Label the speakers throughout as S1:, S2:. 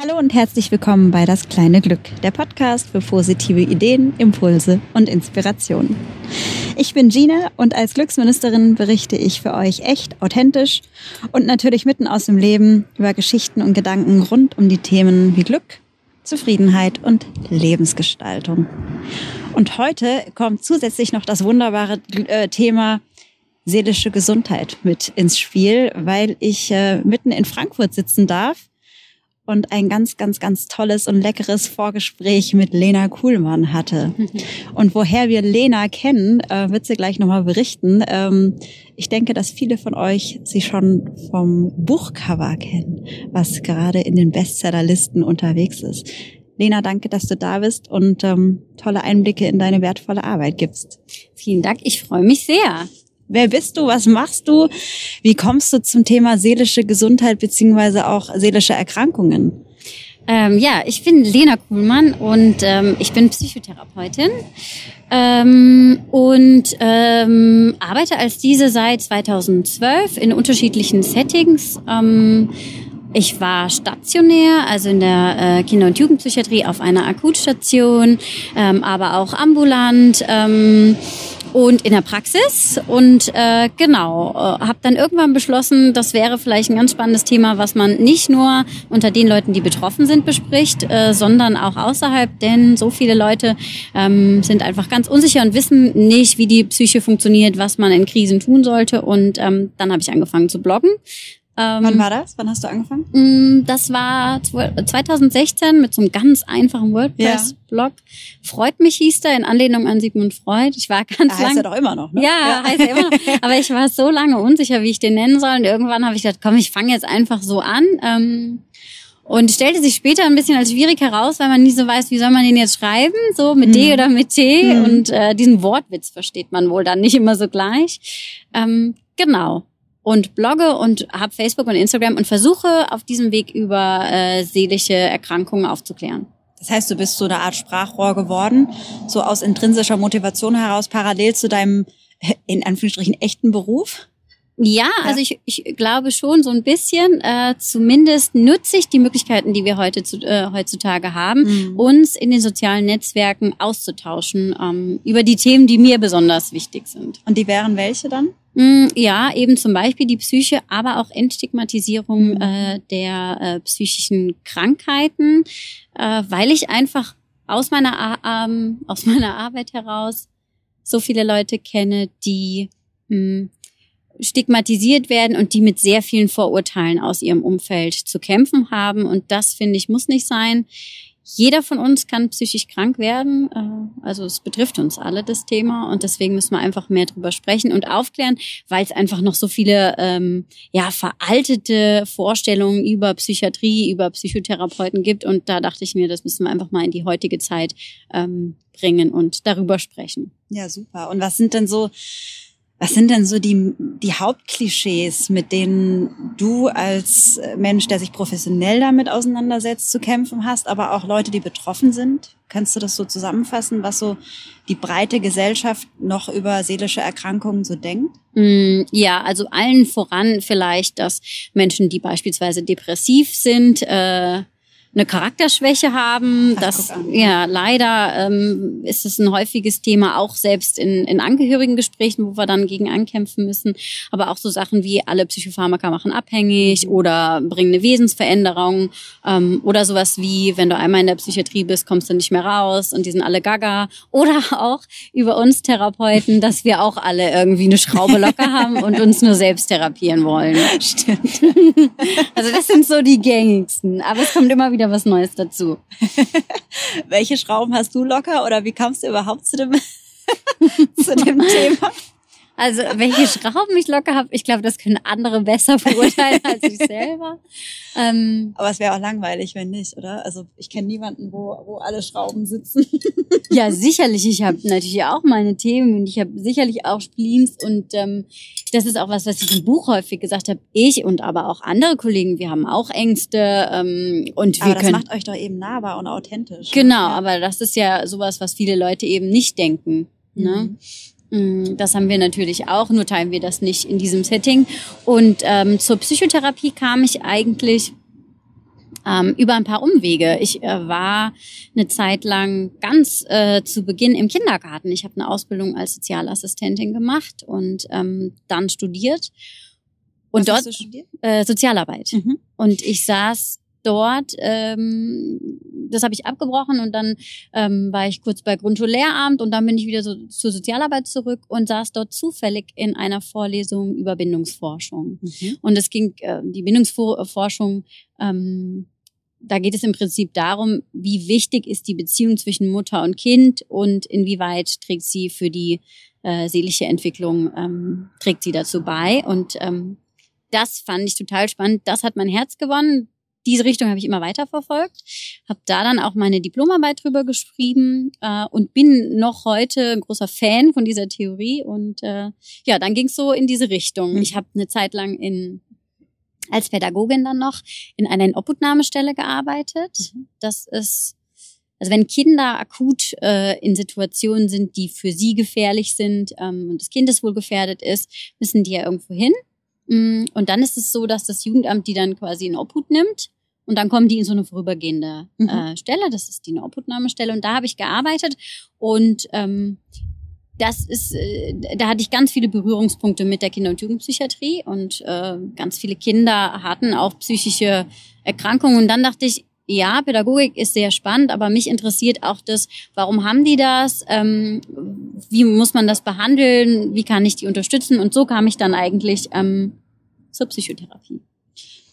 S1: Hallo und herzlich willkommen bei Das kleine Glück, der Podcast für positive Ideen, Impulse und Inspirationen. Ich bin Gina und als Glücksministerin berichte ich für euch echt authentisch und natürlich mitten aus dem Leben über Geschichten und Gedanken rund um die Themen wie Glück, Zufriedenheit und Lebensgestaltung. Und heute kommt zusätzlich noch das wunderbare äh, Thema seelische Gesundheit mit ins Spiel, weil ich äh, mitten in Frankfurt sitzen darf und ein ganz, ganz, ganz tolles und leckeres Vorgespräch mit Lena Kuhlmann hatte. Und woher wir Lena kennen, äh, wird sie gleich nochmal berichten. Ähm, ich denke, dass viele von euch sie schon vom Buchcover kennen, was gerade in den Bestsellerlisten unterwegs ist. Lena, danke, dass du da bist und ähm, tolle Einblicke in deine wertvolle Arbeit gibst.
S2: Vielen Dank, ich freue mich sehr.
S1: Wer bist du? Was machst du? Wie kommst du zum Thema seelische Gesundheit beziehungsweise auch seelische Erkrankungen?
S2: Ähm, ja, ich bin Lena Kuhlmann und ähm, ich bin Psychotherapeutin ähm, und ähm, arbeite als diese seit 2012 in unterschiedlichen Settings. Ähm, ich war stationär, also in der äh, Kinder- und Jugendpsychiatrie auf einer Akutstation, ähm, aber auch ambulant. Ähm, und in der Praxis. Und äh, genau, äh, habe dann irgendwann beschlossen, das wäre vielleicht ein ganz spannendes Thema, was man nicht nur unter den Leuten, die betroffen sind, bespricht, äh, sondern auch außerhalb. Denn so viele Leute ähm, sind einfach ganz unsicher und wissen nicht, wie die Psyche funktioniert, was man in Krisen tun sollte. Und ähm, dann habe ich angefangen zu bloggen.
S1: Ähm, Wann war das? Wann hast du angefangen?
S2: Mm, das war 2016 mit so einem ganz einfachen WordPress-Blog. Ja. Freut mich hieß der in Anlehnung an Sigmund Freud. Ich war ganz
S1: lange. Heißt er doch immer noch, ne?
S2: Ja, ja. heißt er immer noch. Aber ich war so lange unsicher, wie ich den nennen soll. Und irgendwann habe ich gedacht, komm, ich fange jetzt einfach so an. Ähm, und stellte sich später ein bisschen als schwierig heraus, weil man nie so weiß, wie soll man den jetzt schreiben, so mit mhm. D oder mit T. Mhm. Und äh, diesen Wortwitz versteht man wohl dann nicht immer so gleich. Ähm, genau und blogge und habe Facebook und Instagram und versuche auf diesem Weg über äh, seelische Erkrankungen aufzuklären.
S1: Das heißt, du bist so eine Art Sprachrohr geworden, so aus intrinsischer Motivation heraus, parallel zu deinem, in Anführungsstrichen, echten Beruf?
S2: Ja, ja, also ich, ich glaube schon so ein bisschen. Äh, zumindest nutze ich die Möglichkeiten, die wir heute zu, äh, heutzutage haben, mhm. uns in den sozialen Netzwerken auszutauschen ähm, über die Themen, die mir besonders wichtig sind.
S1: Und die wären welche dann?
S2: Mm, ja, eben zum Beispiel die Psyche, aber auch Entstigmatisierung mhm. äh, der äh, psychischen Krankheiten, äh, weil ich einfach aus meiner, ähm, aus meiner Arbeit heraus so viele Leute kenne, die mh, mm, stigmatisiert werden und die mit sehr vielen Vorurteilen aus ihrem Umfeld zu kämpfen haben. Und das, finde ich, muss nicht sein. Jeder von uns kann psychisch krank werden. Äh, also es betrifft uns alle das Thema und deswegen müssen wir einfach mehr drüber sprechen und aufklären, weil es einfach noch so viele ähm, ja veraltete Vorstellungen über Psychiatrie, über Psychotherapeuten gibt und da dachte ich mir, das müssen wir einfach mal in die heutige Zeit ähm, bringen und darüber sprechen.
S1: Ja, super. Und was sind denn so was sind denn so die, die Hauptklischees, mit denen du als Mensch, der sich professionell damit auseinandersetzt, zu kämpfen hast, aber auch Leute, die betroffen sind? Kannst du das so zusammenfassen, was so die breite Gesellschaft noch über seelische Erkrankungen so denkt?
S2: Mm, ja, also allen voran vielleicht, dass Menschen, die beispielsweise depressiv sind, äh, eine Charakterschwäche haben. Ach, das, ja, leider ähm, ist es ein häufiges Thema, auch selbst in, in Angehörigengesprächen, wo wir dann gegen ankämpfen müssen. Aber auch so Sachen wie alle Psychopharmaka machen abhängig mhm. oder bringen eine Wesensveränderung ähm, oder sowas wie, wenn du einmal in der Psychiatrie bist, kommst du nicht mehr raus und die sind alle gaga. Oder auch über uns Therapeuten, dass wir auch alle irgendwie eine Schraube locker haben und uns nur selbst therapieren wollen.
S1: Stimmt.
S2: also das sind so die gängigsten. Aber es kommt immer wieder wieder was Neues dazu.
S1: Welche Schrauben hast du locker oder wie kamst du überhaupt zu dem, zu dem Thema?
S2: Also welche Schrauben ich locker habe, ich glaube, das können andere besser beurteilen als ich selber.
S1: Ähm, Aber es wäre auch langweilig, wenn nicht, oder? Also ich kenne niemanden, wo, wo alle Schrauben sitzen.
S2: ja, sicherlich. Ich habe natürlich auch meine Themen und ich habe sicherlich auch Spleens und ähm, das ist auch was, was ich im Buch häufig gesagt habe. Ich und aber auch andere Kollegen, wir haben auch Ängste ähm, und wir
S1: aber
S2: das können.
S1: Das macht euch doch eben nahbar und authentisch.
S2: Genau, ja. aber das ist ja sowas, was viele Leute eben nicht denken. Ne? Mhm. Mm, das haben wir natürlich auch, nur teilen wir das nicht in diesem Setting. Und ähm, zur Psychotherapie kam ich eigentlich ähm, über ein paar Umwege. Ich äh, war eine Zeit lang ganz äh, zu Beginn im Kindergarten. Ich habe eine Ausbildung als Sozialassistentin gemacht und ähm, dann studiert. Und
S1: Was
S2: dort
S1: studiert?
S2: äh, Sozialarbeit.
S1: Mhm.
S2: Und ich saß dort, ähm, das habe ich abgebrochen und dann ähm, war ich kurz bei Grundschullehramt und dann bin ich wieder so zur Sozialarbeit zurück und saß dort zufällig in einer Vorlesung über Bindungsforschung.
S1: Mhm.
S2: Und es ging, äh, die Bindungsforschung, ähm, da geht es im Prinzip darum, wie wichtig ist die Beziehung zwischen Mutter und Kind und inwieweit trägt sie für die äh, seelische Entwicklung, ähm, trägt sie dazu bei. Und ähm, das fand ich total spannend. Das hat mein Herz gewonnen. Diese Richtung habe ich immer weiter verfolgt, habe da dann auch meine Diplomarbeit drüber geschrieben äh, und bin noch heute ein großer Fan von dieser Theorie. Und äh, ja, dann ging es so in diese Richtung.
S1: Mhm.
S2: Ich habe eine Zeit lang in als Pädagogin dann noch in einer Inobhutnahmestelle gearbeitet. Das ist also wenn Kinder akut äh, in Situationen sind, die für sie gefährlich sind ähm, und das Kindeswohl gefährdet ist, müssen die ja irgendwo hin. Mm, Und dann ist es so, dass das Jugendamt die dann quasi in Obhut nimmt und dann kommen die in so eine vorübergehende
S1: Mhm.
S2: äh, Stelle. Das ist die Inobhutnahmestelle und da habe ich gearbeitet und ähm, das ist, äh, da hatte ich ganz viele Berührungspunkte mit der Kinder- und Jugendpsychiatrie und äh, ganz viele Kinder hatten auch psychische Erkrankungen. Und dann dachte ich, ja, Pädagogik ist sehr spannend, aber mich interessiert auch das, warum haben die das? Ähm, wie muss man das behandeln? Wie kann ich die unterstützen? Und so kam ich dann eigentlich ähm, zur Psychotherapie.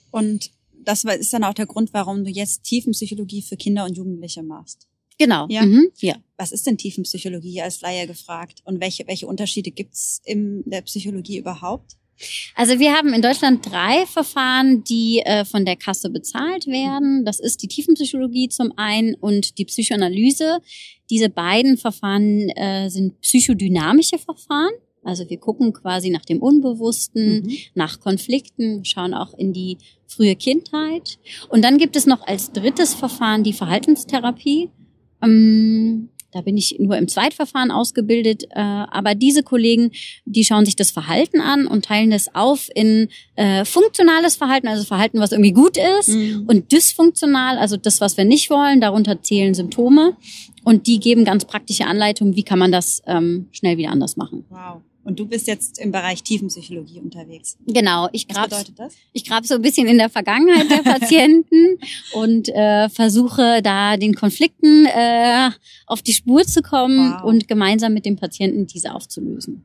S1: Und das ist dann auch der Grund, warum du jetzt Tiefenpsychologie für Kinder und Jugendliche machst.
S2: Genau.
S1: Ja.
S2: Mhm. ja.
S1: Was ist denn Tiefenpsychologie als Laie gefragt? Und welche, welche Unterschiede gibt's in der Psychologie überhaupt?
S2: Also wir haben in Deutschland drei Verfahren, die äh, von der Kasse bezahlt werden. Das ist die Tiefenpsychologie zum einen und die Psychoanalyse. Diese beiden Verfahren äh, sind psychodynamische Verfahren. Also wir gucken quasi nach dem Unbewussten,
S1: Mhm.
S2: nach Konflikten, schauen auch in die frühe Kindheit. Und dann gibt es noch als drittes Verfahren die Verhaltenstherapie. Ähm, da bin ich nur im Zweitverfahren ausgebildet, äh, aber diese Kollegen, die schauen sich das Verhalten an und teilen das auf in äh, funktionales Verhalten, also Verhalten, was irgendwie gut ist,
S1: Mhm.
S2: und dysfunktional, also das, was wir nicht wollen. Darunter zählen Symptome und die geben ganz praktische Anleitungen, wie kann man das ähm, schnell wieder anders machen.
S1: Wow. Und du bist jetzt im Bereich Tiefenpsychologie unterwegs.
S2: Genau, ich
S1: Was
S2: grab
S1: bedeutet das?
S2: ich grab so ein bisschen in der Vergangenheit der Patienten und äh, versuche da den Konflikten äh, auf die Spur zu kommen
S1: Wow.
S2: und gemeinsam mit dem Patienten diese aufzulösen.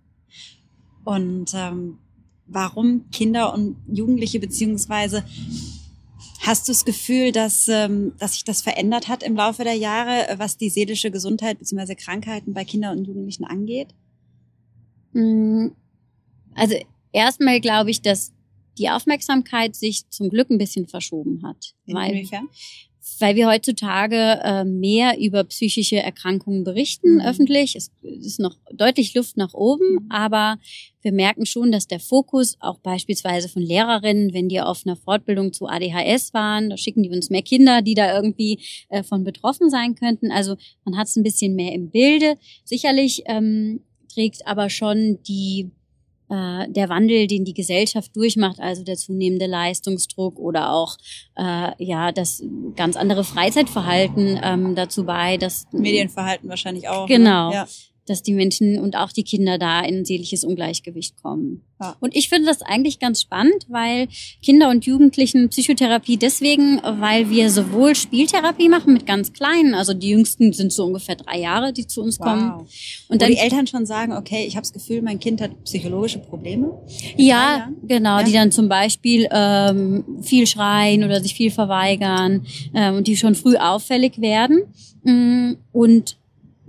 S1: Und ähm, warum Kinder und Jugendliche beziehungsweise hast du das Gefühl, dass, ähm, dass sich das verändert hat im Laufe der Jahre, was die seelische Gesundheit beziehungsweise Krankheiten bei Kindern und Jugendlichen angeht?
S2: Mm, Also erstmal glaube ich, dass die Aufmerksamkeit sich zum Glück ein bisschen verschoben hat. Weil,
S1: Inwiefern?
S2: weil wir heutzutage äh, mehr über psychische Erkrankungen berichten
S1: Mhm.
S2: öffentlich. Es ist noch deutlich Luft nach oben,
S1: Mhm.
S2: aber wir merken schon, dass der Fokus auch beispielsweise von Lehrerinnen, wenn die auf einer Fortbildung zu ADHS waren, da schicken die uns mehr Kinder, die da irgendwie äh, von betroffen sein könnten. Also man hat es ein bisschen mehr im Bilde. Sicherlich ähm, trägt aber schon die äh, der Wandel, den die Gesellschaft durchmacht, also der zunehmende Leistungsdruck oder auch äh, ja das ganz andere Freizeitverhalten ähm, dazu bei, dass
S1: Medienverhalten wahrscheinlich auch.
S2: Genau.
S1: Ne? Ja.
S2: Dass die Menschen und auch die Kinder da in ein seelisches Ungleichgewicht kommen.
S1: Ja.
S2: Und ich finde das eigentlich ganz spannend, weil Kinder und Jugendlichen Psychotherapie deswegen, weil wir sowohl Spieltherapie machen mit ganz Kleinen, also die Jüngsten sind so ungefähr drei Jahre, die zu uns kommen.
S1: Wow.
S2: Und
S1: Wo
S2: dann
S1: die Eltern schon sagen, okay, ich habe das Gefühl, mein Kind hat psychologische Probleme.
S2: Ja, genau,
S1: Ja.
S2: die dann zum Beispiel ähm, viel schreien oder sich viel verweigern ähm, und die schon früh auffällig werden. Mm, Und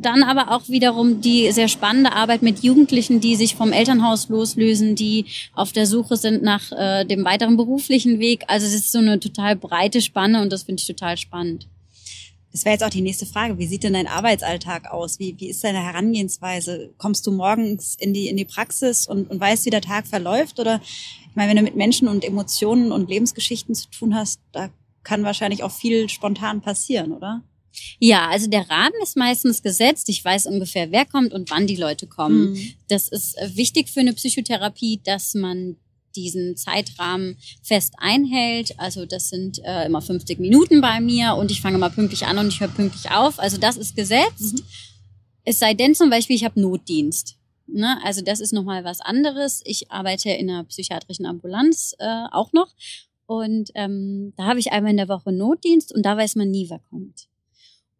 S2: dann aber auch wiederum die sehr spannende Arbeit mit Jugendlichen, die sich vom Elternhaus loslösen, die auf der Suche sind nach äh, dem weiteren beruflichen Weg. Also es ist so eine total breite Spanne und das finde ich total spannend.
S1: Das wäre jetzt auch die nächste Frage. Wie sieht denn dein Arbeitsalltag aus? Wie, wie ist deine Herangehensweise? Kommst du morgens in die, in die Praxis und, und weißt, wie der Tag verläuft? Oder ich meine, wenn du mit Menschen und Emotionen und Lebensgeschichten zu tun hast, da kann wahrscheinlich auch viel spontan passieren, oder?
S2: Ja, also der Rahmen ist meistens gesetzt. Ich weiß ungefähr, wer kommt und wann die Leute kommen.
S1: Mhm.
S2: Das ist äh, wichtig für eine Psychotherapie, dass man diesen Zeitrahmen fest einhält. Also das sind äh, immer 50 Minuten bei mir und ich fange mal pünktlich an und ich höre pünktlich auf. Also das ist gesetzt. Mhm. Es sei denn zum Beispiel, ich habe Notdienst. Ne? Also das ist nochmal was anderes. Ich arbeite in einer psychiatrischen Ambulanz äh, auch noch. Und ähm, da habe ich einmal in der Woche Notdienst und da weiß man nie, wer kommt.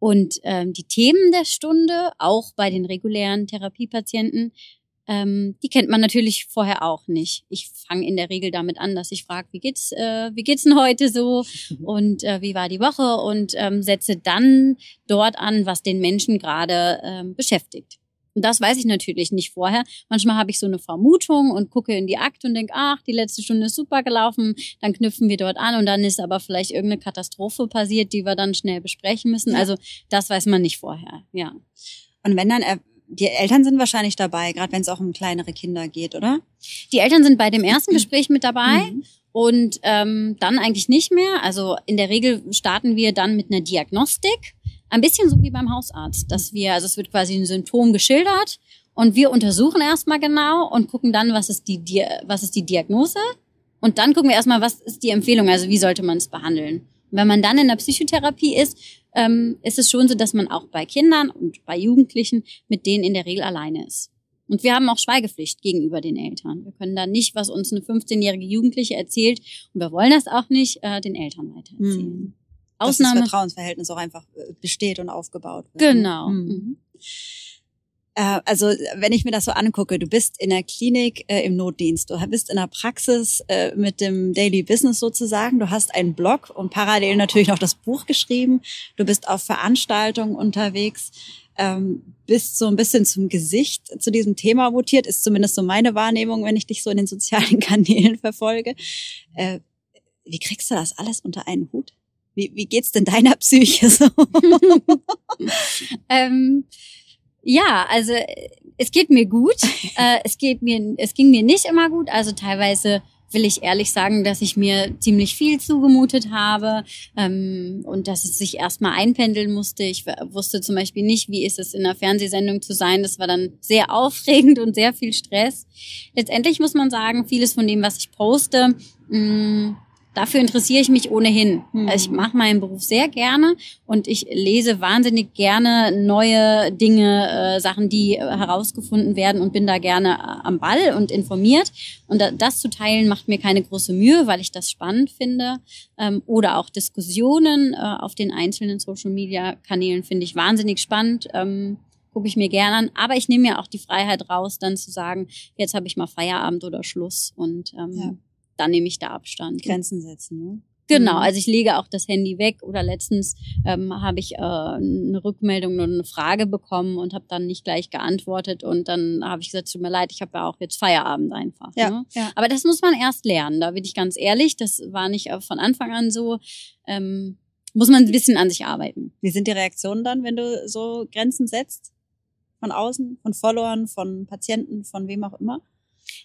S2: Und ähm, die Themen der Stunde, auch bei den regulären Therapiepatienten, ähm, die kennt man natürlich vorher auch nicht. Ich fange in der Regel damit an, dass ich frage, wie geht's, äh, wie geht's denn heute so und äh, wie war die Woche und ähm, setze dann dort an, was den Menschen gerade ähm, beschäftigt. Und das weiß ich natürlich nicht vorher. Manchmal habe ich so eine Vermutung und gucke in die Akte und denke, ach, die letzte Stunde ist super gelaufen. Dann knüpfen wir dort an und dann ist aber vielleicht irgendeine Katastrophe passiert, die wir dann schnell besprechen müssen. Ja. Also das weiß man nicht vorher, ja.
S1: Und wenn dann, äh, die Eltern sind wahrscheinlich dabei, gerade wenn es auch um kleinere Kinder geht, oder?
S2: Die Eltern sind bei dem ersten Gespräch mit dabei. Mhm. Und ähm, dann eigentlich nicht mehr. Also in der Regel starten wir dann mit einer Diagnostik. Ein bisschen so wie beim Hausarzt, dass wir, also es wird quasi ein Symptom geschildert und wir untersuchen erstmal genau und gucken dann, was ist die, was ist die Diagnose und dann gucken wir erstmal, was ist die Empfehlung, also wie sollte man es behandeln. Und wenn man dann in der Psychotherapie ist, ähm, ist es schon so, dass man auch bei Kindern und bei Jugendlichen mit denen in der Regel alleine ist. Und wir haben auch Schweigepflicht gegenüber den Eltern. Wir können da nicht, was uns eine 15-jährige Jugendliche erzählt, und wir wollen das auch nicht, äh, den Eltern weitererzählen. Hm.
S1: Ausnahme. Dass das Vertrauensverhältnis auch einfach äh, besteht und aufgebaut wird.
S2: Genau. Mhm. mhm.
S1: Äh, also wenn ich mir das so angucke, du bist in der Klinik äh, im Notdienst, du bist in der Praxis äh, mit dem Daily Business sozusagen, du hast einen Blog und parallel natürlich noch das Buch geschrieben, du bist auf Veranstaltungen unterwegs, ähm, bist so ein bisschen zum Gesicht zu diesem Thema mutiert, ist zumindest so meine Wahrnehmung, wenn ich dich so in den sozialen Kanälen verfolge. Äh, wie kriegst du das alles unter einen Hut? Wie, wie geht's denn deiner Psyche so?
S2: ähm, ja, also es geht mir gut. äh, es geht mir, es ging mir nicht immer gut. Also teilweise will ich ehrlich sagen, dass ich mir ziemlich viel zugemutet habe ähm, und dass es sich erstmal einpendeln musste. Ich wusste zum Beispiel nicht, wie ist es in einer Fernsehsendung zu sein. Das war dann sehr aufregend und sehr viel Stress. Letztendlich muss man sagen, vieles von dem, was ich poste, mh, mm, dafür interessiere ich mich ohnehin. Mhm. Also ich mache meinen Beruf sehr gerne und ich lese wahnsinnig gerne neue Dinge, äh, Sachen, die äh, herausgefunden werden und bin da gerne äh, am Ball und informiert. Und da, das zu teilen macht mir keine große Mühe, weil ich das spannend finde. Ähm, oder auch Diskussionen äh, auf den einzelnen Social-Media-Kanälen finde ich wahnsinnig spannend. Ähm, gucke ich mir gerne an. Aber ich nehme mir auch die Freiheit raus, dann zu sagen, jetzt habe ich mal Feierabend oder Schluss. Und ähm, ja dann nehme ich da Abstand.
S1: Grenzen setzen, ne?
S2: Genau, mhm. also ich lege auch das Handy weg oder letztens ähm, habe ich äh, eine Rückmeldung oder eine Frage bekommen und habe dann nicht gleich geantwortet und dann habe ich gesagt, tut mir leid, ich habe ja auch jetzt Feierabend einfach. Ja, ne? ja. Aber das muss man erst lernen, da bin ich ganz ehrlich, das war nicht von Anfang an so. Ähm, muss man ein bisschen an sich arbeiten.
S1: Wie sind die Reaktionen dann, wenn du so Grenzen setzt? Von außen, von Followern, von Patienten, von wem auch immer?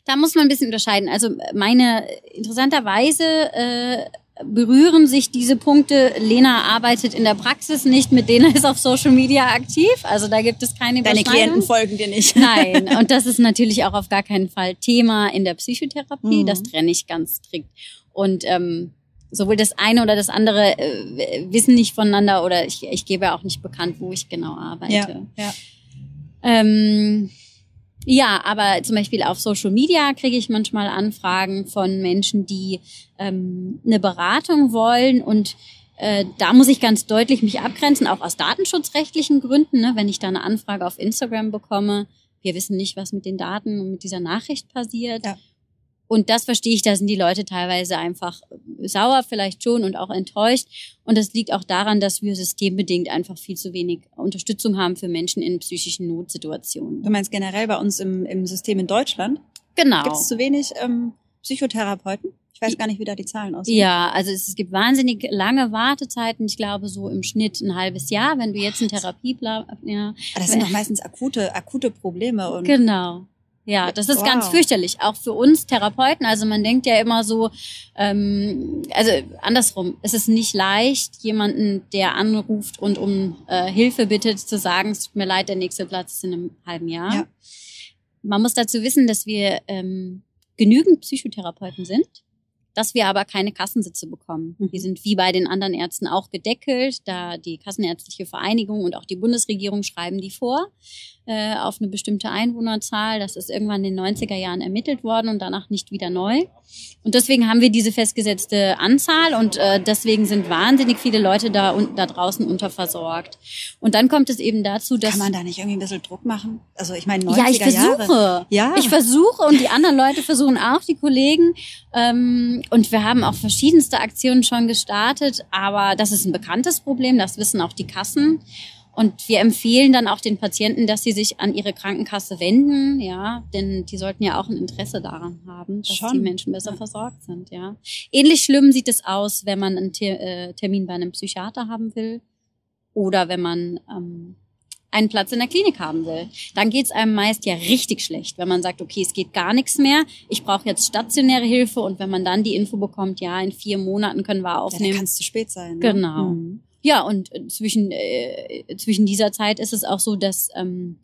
S2: Da muss man ein bisschen unterscheiden. Also meine interessanterweise äh, berühren sich diese Punkte. Lena arbeitet in der Praxis nicht, mit denen ist auf Social Media aktiv. Also da gibt es keine
S1: Deine Klienten folgen dir nicht.
S2: Nein, und das ist natürlich auch auf gar keinen Fall Thema in der Psychotherapie. Mhm. Das trenne ich ganz strikt. Und ähm, sowohl das eine oder das andere äh, wissen nicht voneinander oder ich, ich gebe auch nicht bekannt, wo ich genau arbeite. Ja, ja. Ähm, ja, aber zum Beispiel auf Social Media kriege ich manchmal Anfragen von Menschen, die ähm, eine Beratung wollen und äh, da muss ich ganz deutlich mich abgrenzen, auch aus datenschutzrechtlichen Gründen. Ne? Wenn ich da eine Anfrage auf Instagram bekomme, wir wissen nicht, was mit den Daten und mit dieser Nachricht passiert. Ja. Und das verstehe ich, da sind die Leute teilweise einfach sauer vielleicht schon und auch enttäuscht. Und das liegt auch daran, dass wir systembedingt einfach viel zu wenig Unterstützung haben für Menschen in psychischen Notsituationen.
S1: Du meinst generell bei uns im, im System in Deutschland?
S2: Genau.
S1: Gibt es zu wenig ähm, Psychotherapeuten? Ich weiß gar nicht, wie da die Zahlen aussehen.
S2: Ja, also es, es gibt wahnsinnig lange Wartezeiten. Ich glaube so im Schnitt ein halbes Jahr, wenn du jetzt in Therapie bleibst. Ja.
S1: Aber das sind doch meistens akute, akute Probleme. Und
S2: genau. Ja, das ist wow. ganz fürchterlich, auch für uns Therapeuten. Also man denkt ja immer so, ähm, also andersrum, es ist nicht leicht, jemanden, der anruft und um äh, Hilfe bittet, zu sagen, es tut mir leid, der nächste Platz ist in einem halben Jahr. Ja. Man muss dazu wissen, dass wir ähm, genügend Psychotherapeuten sind dass wir aber keine Kassensitze bekommen.
S1: Mhm.
S2: Die sind wie bei den anderen Ärzten auch gedeckelt, da die Kassenärztliche Vereinigung und auch die Bundesregierung schreiben die vor äh, auf eine bestimmte Einwohnerzahl. Das ist irgendwann in den 90er Jahren ermittelt worden und danach nicht wieder neu. Und deswegen haben wir diese festgesetzte Anzahl und äh, deswegen sind wahnsinnig viele Leute da, un da draußen unterversorgt. Und dann kommt es eben dazu, dass...
S1: Kann man da nicht irgendwie ein bisschen Druck machen? Also ich meine, 90er
S2: ja, ich versuche.
S1: Jahre. Ja.
S2: Ich versuche und die anderen Leute versuchen auch, die Kollegen. Ähm, und wir haben auch verschiedenste Aktionen schon gestartet, aber das ist ein bekanntes Problem, das wissen auch die Kassen. Und wir empfehlen dann auch den Patienten, dass sie sich an ihre Krankenkasse wenden, ja, denn die sollten ja auch ein Interesse daran haben, dass
S1: Schon.
S2: die Menschen besser versorgt sind, ja. Ähnlich schlimm sieht es aus, wenn man einen äh, Termin bei einem Psychiater haben will oder wenn man ähm, einen Platz in der Klinik haben will. Dann geht's einem meist ja richtig schlecht, wenn man sagt, okay, es geht gar nichts mehr, ich brauche jetzt stationäre Hilfe und wenn man dann die Info bekommt, ja, in vier Monaten können wir
S1: ja,
S2: aufnehmen.
S1: dann kann es zu spät sein. Ne?
S2: Genau.
S1: Mhm.
S2: Ja, und äh, zwischen, äh, zwischen dieser Zeit ist es auch so, dass ähm,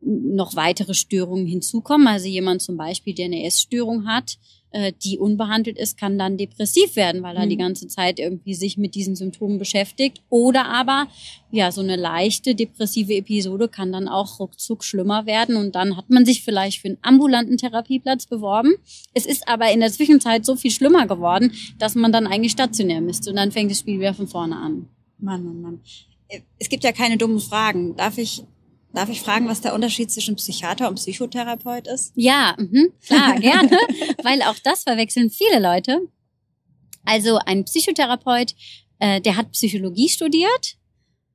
S2: noch weitere Störungen hinzukommen. Also jemand zum Beispiel, der eine Essstörung hat, äh, die unbehandelt ist, kann dann depressiv werden, weil er
S1: Mhm.
S2: die ganze Zeit irgendwie sich mit diesen Symptomen beschäftigt. Oder aber, ja, so eine leichte depressive Episode kann dann auch ruckzuck schlimmer werden und dann hat man sich vielleicht für einen ambulanten Therapieplatz beworben. Es ist aber in der Zwischenzeit so viel schlimmer geworden, dass man dann eigentlich stationär müsste und dann fängt das Spiel wieder von vorne an.
S1: Mann, Mann, Mann. Äh, Es gibt ja keine dummen Fragen. Darf ich, darf ich fragen, was der Unterschied zwischen Psychiater und Psychotherapeut ist?
S2: Ja, mhm, klar, gerne, weil auch das verwechseln viele Leute. Also ein Psychotherapeut, äh, der hat Psychologie studiert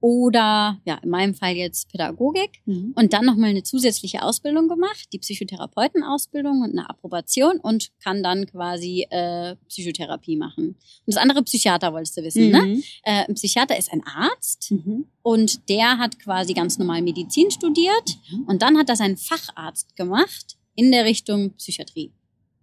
S2: oder ja, in meinem Fall jetzt Pädagogik
S1: Mhm.
S2: und dann nochmal eine zusätzliche Ausbildung gemacht, die Psychotherapeutenausbildung und eine Approbation und kann dann quasi äh, Psychotherapie machen. Und das andere Psychiater wolltest du wissen, ne?
S1: Mhm.
S2: Äh, ein Psychiater ist ein Arzt
S1: Mhm.
S2: und der hat quasi ganz normal Medizin studiert und dann hat er seinen Facharzt gemacht in der Richtung Psychiatrie.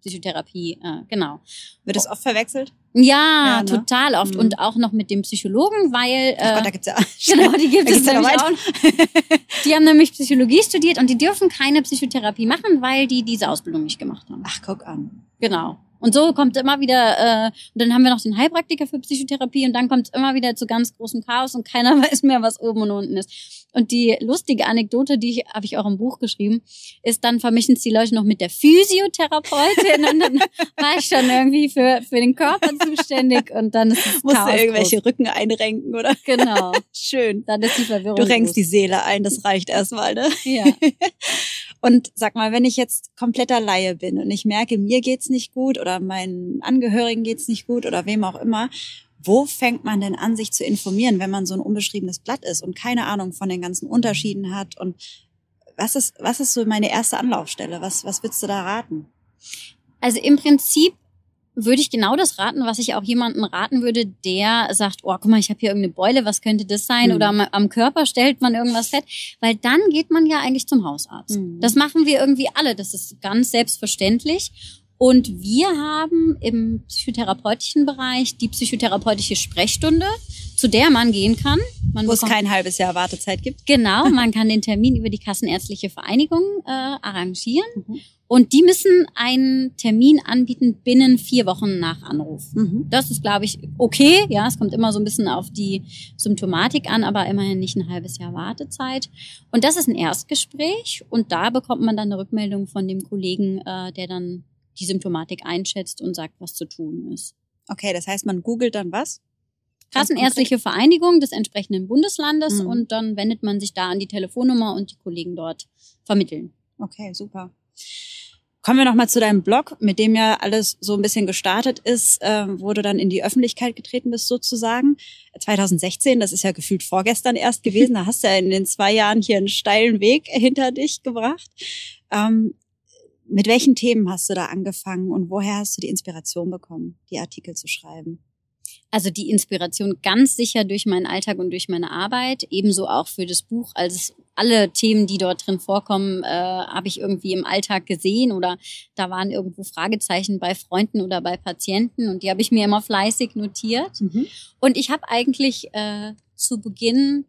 S2: Psychotherapie, äh, genau.
S1: Wird das oft verwechselt?
S2: Ja,
S1: Ja, ne?
S2: total oft.
S1: Mhm.
S2: Und auch noch mit dem Psychologen, weil
S1: Ach
S2: äh,
S1: Gott, da gibt's ja.
S2: Genau, die gibt es nämlich auch. Die haben nämlich Psychologie studiert und die dürfen keine Psychotherapie machen, weil die diese Ausbildung nicht gemacht haben.
S1: Ach, guck an.
S2: Genau. Und so kommt immer wieder, äh, und dann haben wir noch den Heilpraktiker für Psychotherapie und dann kommt es immer wieder zu ganz großem Chaos und keiner weiß mehr, was oben und unten ist. Und die lustige Anekdote, die habe ich auch im Buch geschrieben, ist, dann vermischen es die Leute noch mit der Physiotherapeutin und dann war ich schon irgendwie für, für den Körper zuständig und dann ist es
S1: Musst du irgendwelche
S2: groß.
S1: Rücken einrenken, oder?
S2: Genau,
S1: Schön.
S2: dann ist die Verwirrung
S1: Du renkst die
S2: groß.
S1: Seele ein, das reicht erstmal, ne?
S2: Ja.
S1: Und sag mal, wenn ich jetzt kompletter Laie bin und ich merke, mir geht's nicht gut oder meinen Angehörigen geht's nicht gut oder wem auch immer, wo fängt man denn an, sich zu informieren, wenn man so ein unbeschriebenes Blatt ist und keine Ahnung von den ganzen Unterschieden hat? Und was ist, was ist so meine erste Anlaufstelle? Was, was würdest du da raten?
S2: Also im Prinzip würde ich genau das raten, was ich auch jemanden raten würde, der sagt, oh, guck mal, ich habe hier irgendeine Beule, was könnte das sein?
S1: Hm.
S2: Oder am, am Körper stellt man irgendwas fett. Weil dann geht man ja eigentlich zum Hausarzt.
S1: Hm.
S2: Das machen wir irgendwie alle, das ist ganz selbstverständlich. Und wir haben im psychotherapeutischen Bereich die psychotherapeutische Sprechstunde, zu der man gehen kann. Man
S1: Wo es kein halbes Jahr Wartezeit gibt?
S2: Genau, man kann den Termin über die Kassenärztliche Vereinigung äh, arrangieren.
S1: Mhm.
S2: Und die müssen einen Termin anbieten binnen vier Wochen nach Anruf.
S1: Mhm.
S2: Das ist, glaube ich, okay. Ja, es kommt immer so ein bisschen auf die Symptomatik an, aber immerhin nicht ein halbes Jahr Wartezeit. Und das ist ein Erstgespräch und da bekommt man dann eine Rückmeldung von dem Kollegen, äh, der dann die Symptomatik einschätzt und sagt, was zu tun ist.
S1: Okay, das heißt, man googelt dann was?
S2: Kassenärztliche Vereinigung des entsprechenden Bundeslandes
S1: Mhm.
S2: und dann wendet man sich da an die Telefonnummer und die Kollegen dort vermitteln.
S1: Okay, super. Kommen wir noch mal zu deinem Blog, mit dem ja alles so ein bisschen gestartet ist, ähm, wo du dann in die Öffentlichkeit getreten bist sozusagen. 2016, das ist ja gefühlt vorgestern erst gewesen. Da hast du ja in den zwei Jahren hier einen steilen Weg hinter dich gebracht. Ähm, mit welchen Themen hast du da angefangen und woher hast du die Inspiration bekommen, die Artikel zu schreiben?
S2: Also die Inspiration ganz sicher durch meinen Alltag und durch meine Arbeit, ebenso auch für das Buch. Also alle Themen, die dort drin vorkommen, äh, habe ich irgendwie im Alltag gesehen oder da waren irgendwo Fragezeichen bei Freunden oder bei Patienten und die habe ich mir immer fleißig notiert. Und ich habe eigentlich äh, zu Beginn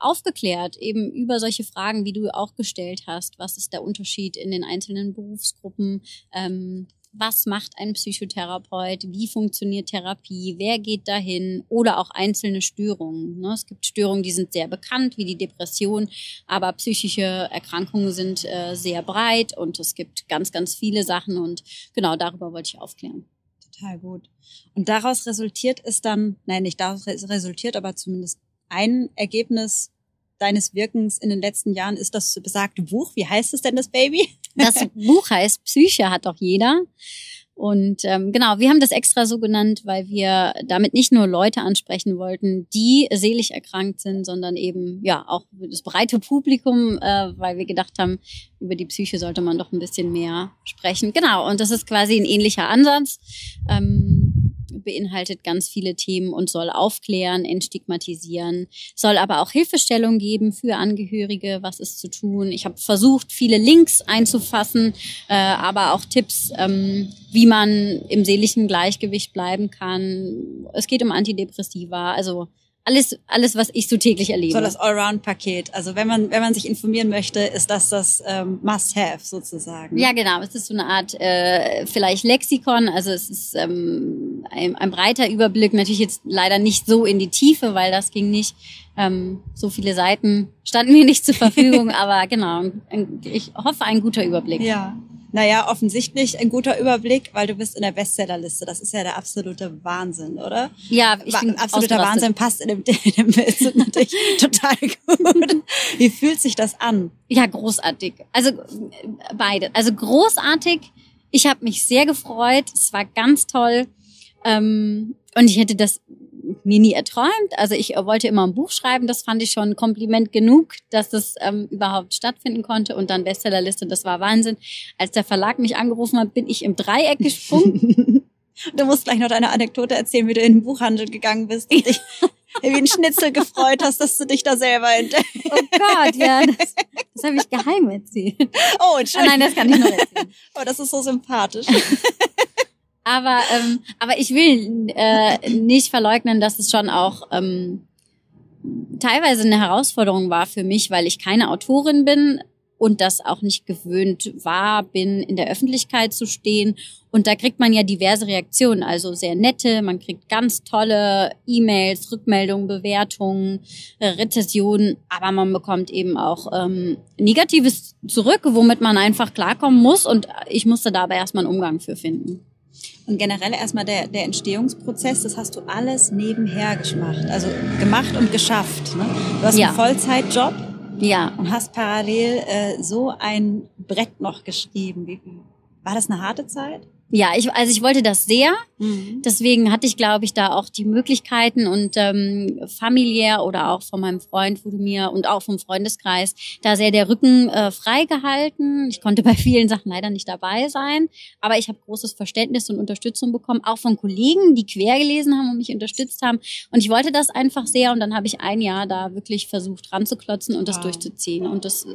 S2: aufgeklärt, eben über solche Fragen, wie du auch gestellt hast. Was ist der Unterschied in den einzelnen Berufsgruppen? Ähm, was macht ein Psychotherapeut, wie funktioniert Therapie, wer geht dahin oder auch einzelne Störungen. Ne? Es gibt Störungen, die sind sehr bekannt, wie die Depression, aber psychische Erkrankungen sind äh, sehr breit und es gibt ganz, ganz viele Sachen und genau darüber wollte ich aufklären.
S1: Total gut. Und daraus resultiert es dann, nein, nicht daraus resultiert, aber zumindest ein Ergebnis deines Wirkens in den letzten Jahren ist das besagte Buch. Wie heißt es denn, das Baby?
S2: Das Buch heißt Psyche hat doch jeder. Und ähm, genau, wir haben das extra so genannt, weil wir damit nicht nur Leute ansprechen wollten, die seelisch erkrankt sind, sondern eben ja auch das breite Publikum, äh, weil wir gedacht haben, über die Psyche sollte man doch ein bisschen mehr sprechen. Genau, und das ist quasi ein ähnlicher Ansatz. Ähm, beinhaltet ganz viele Themen und soll aufklären, entstigmatisieren, soll aber auch Hilfestellung geben für Angehörige, was ist zu tun. Ich habe versucht, viele Links einzufassen, äh, aber auch Tipps, ähm, wie man im seelischen Gleichgewicht bleiben kann. Es geht um Antidepressiva, also alles, alles, was ich so täglich erlebe.
S1: So das Allround-Paket. Also wenn man, wenn man sich informieren möchte, ist das das ähm, Must-Have sozusagen.
S2: Ja, genau. Es ist so eine Art äh, vielleicht Lexikon. Also es ist ähm, ein, ein breiter Überblick. Natürlich jetzt leider nicht so in die Tiefe, weil das ging nicht. Ähm, so viele Seiten standen mir nicht zur Verfügung. aber genau, ich hoffe, ein guter Überblick.
S1: Ja. Naja, offensichtlich ein guter Überblick, weil du bist in der Bestsellerliste. Das ist ja der absolute Wahnsinn, oder?
S2: Ja, ich bin
S1: absoluter Wahnsinn passt in dem, in dem Bild natürlich total gut. Wie fühlt sich das an?
S2: Ja, großartig. Also beide. Also großartig. Ich habe mich sehr gefreut. Es war ganz toll. Ähm, und ich hätte das mir nie erträumt. Also ich wollte immer ein Buch schreiben, das fand ich schon ein Kompliment genug, dass das ähm, überhaupt stattfinden konnte. Und dann Bestsellerliste, das war Wahnsinn. Als der Verlag mich angerufen hat, bin ich im Dreieck gesprungen.
S1: du musst gleich noch deine Anekdote erzählen, wie du in den Buchhandel gegangen bist und dich wie ein Schnitzel gefreut hast, dass du dich da selber entdeckst.
S2: Oh Gott, ja, das, das habe ich geheim erzählt.
S1: Oh, Entschuldigung.
S2: Oh nein, das kann ich nur erzählen.
S1: Oh, das ist so sympathisch.
S2: Aber, ähm, aber ich will äh, nicht verleugnen, dass es schon auch ähm, teilweise eine Herausforderung war für mich, weil ich keine Autorin bin und das auch nicht gewöhnt war, bin, in der Öffentlichkeit zu stehen. Und da kriegt man ja diverse Reaktionen, also sehr nette, man kriegt ganz tolle E-Mails, Rückmeldungen, Bewertungen, äh, Rezessionen, aber man bekommt eben auch ähm, Negatives zurück, womit man einfach klarkommen muss. Und ich musste dabei erstmal einen Umgang für finden.
S1: Und generell erstmal der, der Entstehungsprozess, das hast du alles nebenher gemacht. Also gemacht und geschafft. Ne? Du hast ja. einen Vollzeitjob
S2: ja.
S1: und hast parallel äh, so ein Brett noch geschrieben. Wie, war das eine harte Zeit?
S2: Ja, ich, also ich wollte das sehr. Mhm. Deswegen hatte ich, glaube ich, da auch die Möglichkeiten und ähm, familiär oder auch von meinem Freund wurde mir und auch vom Freundeskreis da sehr der Rücken äh, freigehalten. Ich konnte bei vielen Sachen leider nicht dabei sein, aber ich habe großes Verständnis und Unterstützung bekommen, auch von Kollegen, die quer gelesen haben und mich unterstützt haben. Und ich wollte das einfach sehr und dann habe ich ein Jahr da wirklich versucht ranzuklotzen und das wow. durchzuziehen. Und das,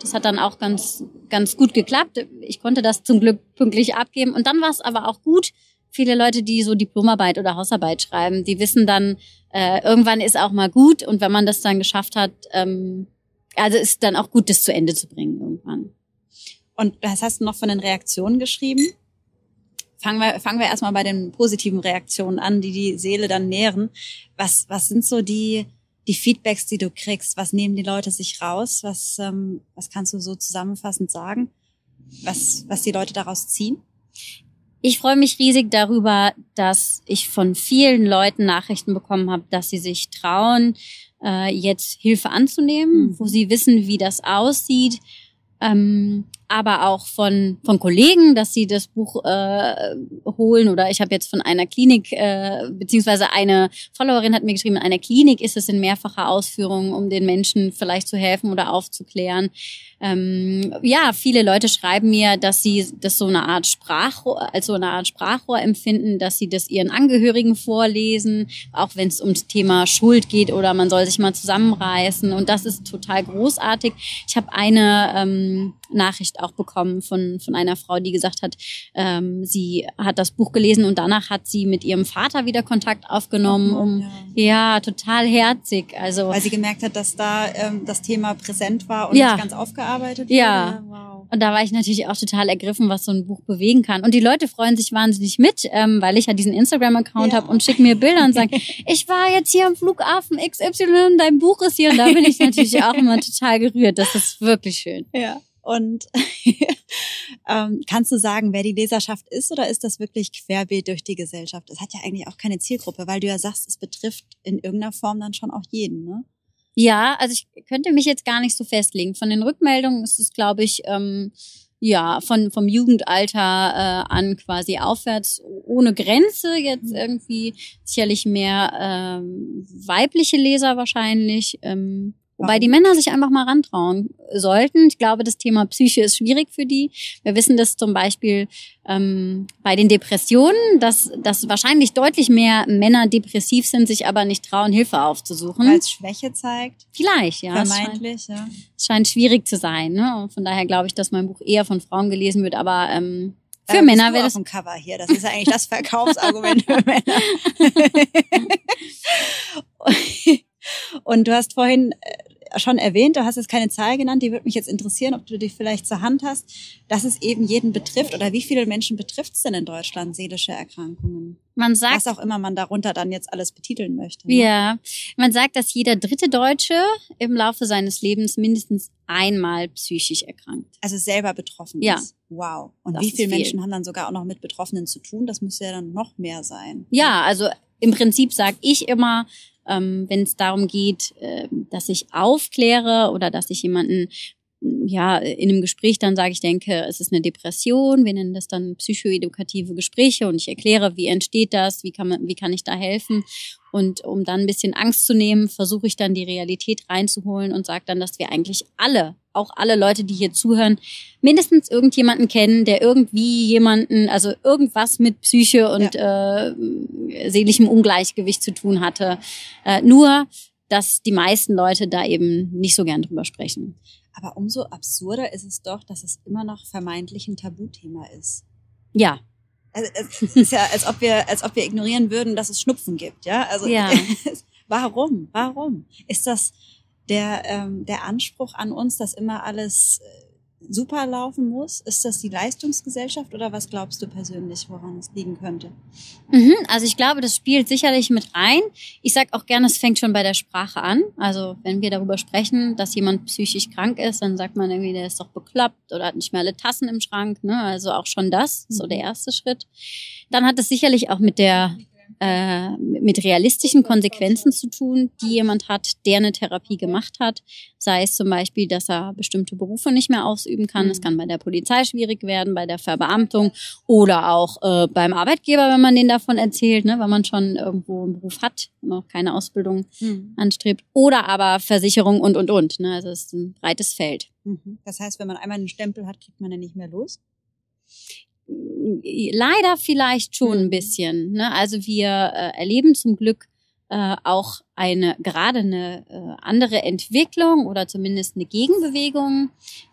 S2: das hat dann auch ganz, ganz gut geklappt. Ich konnte das zum Glück pünktlich abgeben und dann dann war es aber auch gut. Viele Leute, die so Diplomarbeit oder Hausarbeit schreiben, die wissen dann, äh, irgendwann ist auch mal gut und wenn man das dann geschafft hat, ähm, also ist dann auch gut, das zu Ende zu bringen irgendwann.
S1: Und was hast du noch von den Reaktionen geschrieben? Fangen wir, fangen wir erstmal bei den positiven Reaktionen an, die die Seele dann nähren. Was, was sind so die, die Feedbacks, die du kriegst? Was nehmen die Leute sich raus? Was, ähm, was kannst du so zusammenfassend sagen? Was, was die Leute daraus ziehen?
S2: Ich freue mich riesig darüber, dass ich von vielen Leuten Nachrichten bekommen habe, dass sie sich trauen, äh, jetzt Hilfe anzunehmen, mhm. wo sie wissen, wie das aussieht. Ähm, aber auch von, von Kollegen, dass sie das Buch äh, holen. Oder ich habe jetzt von einer Klinik, äh, beziehungsweise eine Followerin hat mir geschrieben, in einer Klinik ist es in mehrfacher Ausführung, um den Menschen vielleicht zu helfen oder aufzuklären. Ähm, ja, viele Leute schreiben mir, dass sie das so eine Art Sprachrohr, als so eine Art Sprachrohr empfinden, dass sie das ihren Angehörigen vorlesen, auch wenn es ums Thema Schuld geht oder man soll sich mal zusammenreißen. Und das ist total großartig. Ich habe eine ähm, Nachricht Nachricht auch bekommen von, von einer Frau, die gesagt hat, ähm, sie hat das Buch gelesen und danach hat sie mit ihrem Vater wieder Kontakt aufgenommen. Um, ja. ja. total herzig. Also,
S1: Weil sie gemerkt hat, dass da ähm, das Thema präsent war und
S2: Ja.
S1: nicht ganz aufgearbeitet
S2: Ja.
S1: wurde. Wow.
S2: Und da war ich natürlich auch total ergriffen, was so ein Buch bewegen kann. Und die Leute freuen sich wahnsinnig mit, ähm, weil ich ja diesen Instagram-Account
S1: Ja.
S2: habe und schicken mir Bilder und sagen, ich war jetzt hier am Flughafen XY, dein Buch ist hier. Und da bin ich natürlich auch immer total gerührt. Das ist wirklich schön.
S1: Ja. Und ähm, kannst du sagen, wer die Leserschaft ist oder ist das wirklich querbeet durch die Gesellschaft? Es hat ja eigentlich auch keine Zielgruppe, weil du ja sagst, es betrifft in irgendeiner Form dann schon auch jeden, ne?
S2: Ja, also ich könnte mich jetzt gar nicht so festlegen. Von den Rückmeldungen ist es, glaube ich, ähm, ja, von, vom Jugendalter äh, an quasi aufwärts ohne Grenze jetzt irgendwie sicherlich mehr ähm, weibliche Leser wahrscheinlich. Ähm, wobei die Männer sich einfach mal rantrauen sollten. Ich glaube, das Thema Psyche ist schwierig für die. Wir wissen das zum Beispiel ähm, bei den Depressionen, dass, dass wahrscheinlich deutlich mehr Männer depressiv sind, sich aber nicht trauen, Hilfe aufzusuchen.
S1: Weil es Schwäche zeigt,
S2: Vielleicht, ja. Es scheint,
S1: vermeintlich, ja.
S2: es scheint schwierig zu sein. Ne? Von daher glaube ich, dass mein Buch eher von Frauen gelesen wird, aber ähm, für
S1: Äh,
S2: Männer wäre
S1: auf
S2: das.
S1: dem Cover hier. Das ist ja eigentlich das Verkaufsargument für Männer. Und du hast vorhin äh, schon erwähnt, du hast jetzt keine Zahl genannt, die würde mich jetzt interessieren, ob du die vielleicht zur Hand hast, dass es eben jeden betrifft oder wie viele Menschen betrifft es denn in Deutschland, seelische Erkrankungen?
S2: Man sagt,
S1: Was auch immer man darunter dann jetzt alles betiteln möchte. ne?
S2: ja, man sagt, dass jeder dritte Deutsche im Laufe seines Lebens mindestens einmal psychisch erkrankt.
S1: Also selber betroffen
S2: Ja.
S1: ist. Wow. Und
S2: Das
S1: wie viele
S2: viel.
S1: Menschen haben dann sogar auch noch mit Betroffenen zu tun? Das müsste ja dann noch mehr sein.
S2: Ja, also im Prinzip sage ich immer, ähm, wenn es darum geht, äh, dass ich aufkläre oder dass ich jemanden ja in einem Gespräch dann sage, ich denke, es ist eine Depression. Wir nennen das dann psychoedukative Gespräche und ich erkläre, wie entsteht das, wie kann man, wie kann ich da helfen. Und um dann ein bisschen Angst zu nehmen, versuche ich dann die Realität reinzuholen und sage dann, dass wir eigentlich alle, auch alle Leute, die hier zuhören, mindestens irgendjemanden kennen, der irgendwie jemanden, also irgendwas mit Psyche und äh, seelischem Ungleichgewicht zu tun hatte. Äh, nur, dass die meisten Leute da eben nicht so gern drüber sprechen.
S1: Aber umso absurder ist es doch, dass es immer noch vermeintlich ein Tabuthema ist.
S2: Ja,
S1: Also es ist ja, als ob wir, als ob wir ignorieren würden, dass es Schnupfen gibt, ja? Also
S2: Ja.
S1: warum? Warum? Ist das der, ähm, der Anspruch an uns, dass immer alles äh, super laufen muss? Ist das die Leistungsgesellschaft oder was glaubst du persönlich, woran es liegen könnte?
S2: Mhm, also ich glaube, das spielt sicherlich mit rein. Ich sage auch gerne, es fängt schon bei der Sprache an. Also wenn wir darüber sprechen, dass jemand psychisch krank ist, dann sagt man irgendwie, der ist doch bekloppt oder hat nicht mehr alle Tassen im Schrank. Ne? Also auch schon das, so der erste Schritt. Dann hat es sicherlich auch mit der äh, mit realistischen Konsequenzen zu tun, die jemand hat, der eine Therapie gemacht hat. Sei es zum Beispiel, dass er bestimmte Berufe nicht mehr ausüben kann. Es kann bei der Polizei schwierig werden, bei der Verbeamtung oder auch äh, beim Arbeitgeber, wenn man denen davon erzählt, ne, wenn man schon irgendwo einen Beruf hat und auch keine Ausbildung anstrebt. Oder aber Versicherung und, und, und. Ne? Also es ist ein breites Feld.
S1: Mhm. Das heißt, wenn man einmal einen Stempel hat, kriegt man den nicht mehr los?
S2: Leider vielleicht schon ein
S1: Mhm.
S2: bisschen. Ne? Also wir äh, erleben zum Glück äh, auch eine gerade eine äh, andere Entwicklung oder zumindest eine Gegenbewegung.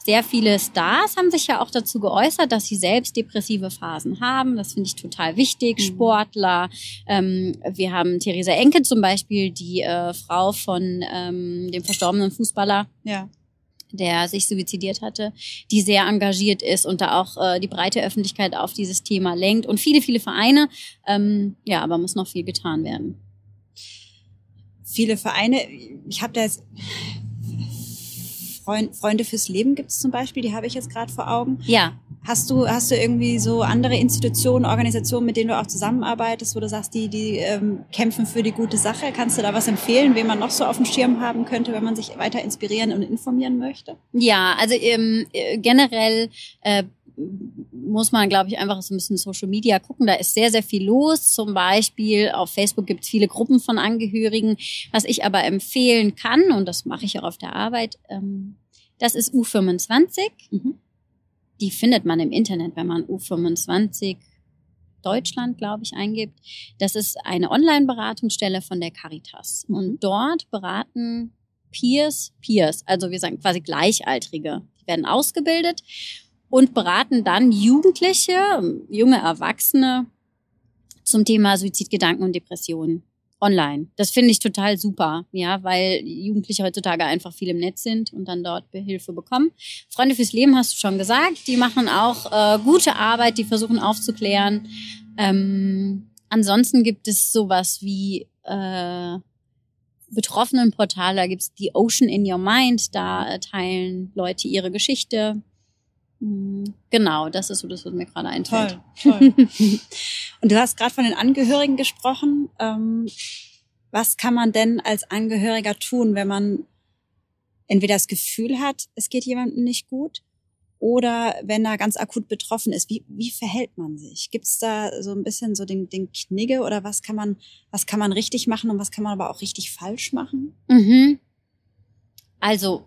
S2: Sehr viele Stars haben sich ja auch dazu geäußert, dass sie selbst depressive Phasen haben. Das finde ich total wichtig.
S1: Mhm.
S2: Sportler. Ähm, wir haben Theresa Enke zum Beispiel, die äh, Frau von ähm, dem verstorbenen Fußballer
S1: Ja.
S2: Der sich suizidiert hatte, die sehr engagiert ist und da auch äh, die breite Öffentlichkeit auf dieses Thema lenkt und viele, viele Vereine. Ähm, ja, aber muss noch viel getan werden.
S1: Viele Vereine, ich habe da jetzt Freund, Freunde fürs Leben gibt es zum Beispiel, die habe ich jetzt gerade vor Augen.
S2: Ja,
S1: Hast du, hast du irgendwie so andere Institutionen, Organisationen, mit denen du auch zusammenarbeitest, wo du sagst, die, die ähm, kämpfen für die gute Sache? Kannst du da was empfehlen, wen man noch so auf dem Schirm haben könnte, wenn man sich weiter inspirieren und informieren möchte?
S2: ja, also ähm, äh, generell äh, muss man, glaube ich, einfach so ein bisschen Social Media gucken. Da ist sehr, sehr viel los. Zum Beispiel auf Facebook gibt es viele Gruppen von Angehörigen. Was ich aber empfehlen kann, und das mache ich auch auf der Arbeit, ähm, das ist U25.
S1: Mhm.
S2: Die findet man im Internet, wenn man U25 Deutschland, glaube ich, eingibt. Das ist eine Online-Beratungsstelle von der Caritas.
S1: Mhm.
S2: Und dort beraten Peers, Peers, also wir sagen quasi Gleichaltrige. Die werden ausgebildet und beraten dann Jugendliche, junge Erwachsene zum Thema Suizidgedanken und Depressionen online. Das finde ich total super, ja, weil Jugendliche heutzutage einfach viel im Netz sind und dann dort Hilfe bekommen. Freunde fürs Leben hast du schon gesagt, die machen auch äh, gute Arbeit, die versuchen aufzuklären. Ähm, ansonsten gibt es sowas wie äh, Betroffenenportal, da gibt's die Ocean in Your Mind, da teilen Leute ihre Geschichte. Hm, genau, das ist so das, was mir gerade einfällt.
S1: Toll, toll. Und du hast gerade von den Angehörigen gesprochen. Ähm, was kann man denn als Angehöriger tun, wenn man entweder das Gefühl hat, es geht jemandem nicht gut, oder wenn er ganz akut betroffen ist, wie, wie verhält man sich? Gibt es da so ein bisschen so den, den Knigge oder was kann man, was kann man richtig machen und was kann man aber auch richtig falsch machen?
S2: Mhm. Also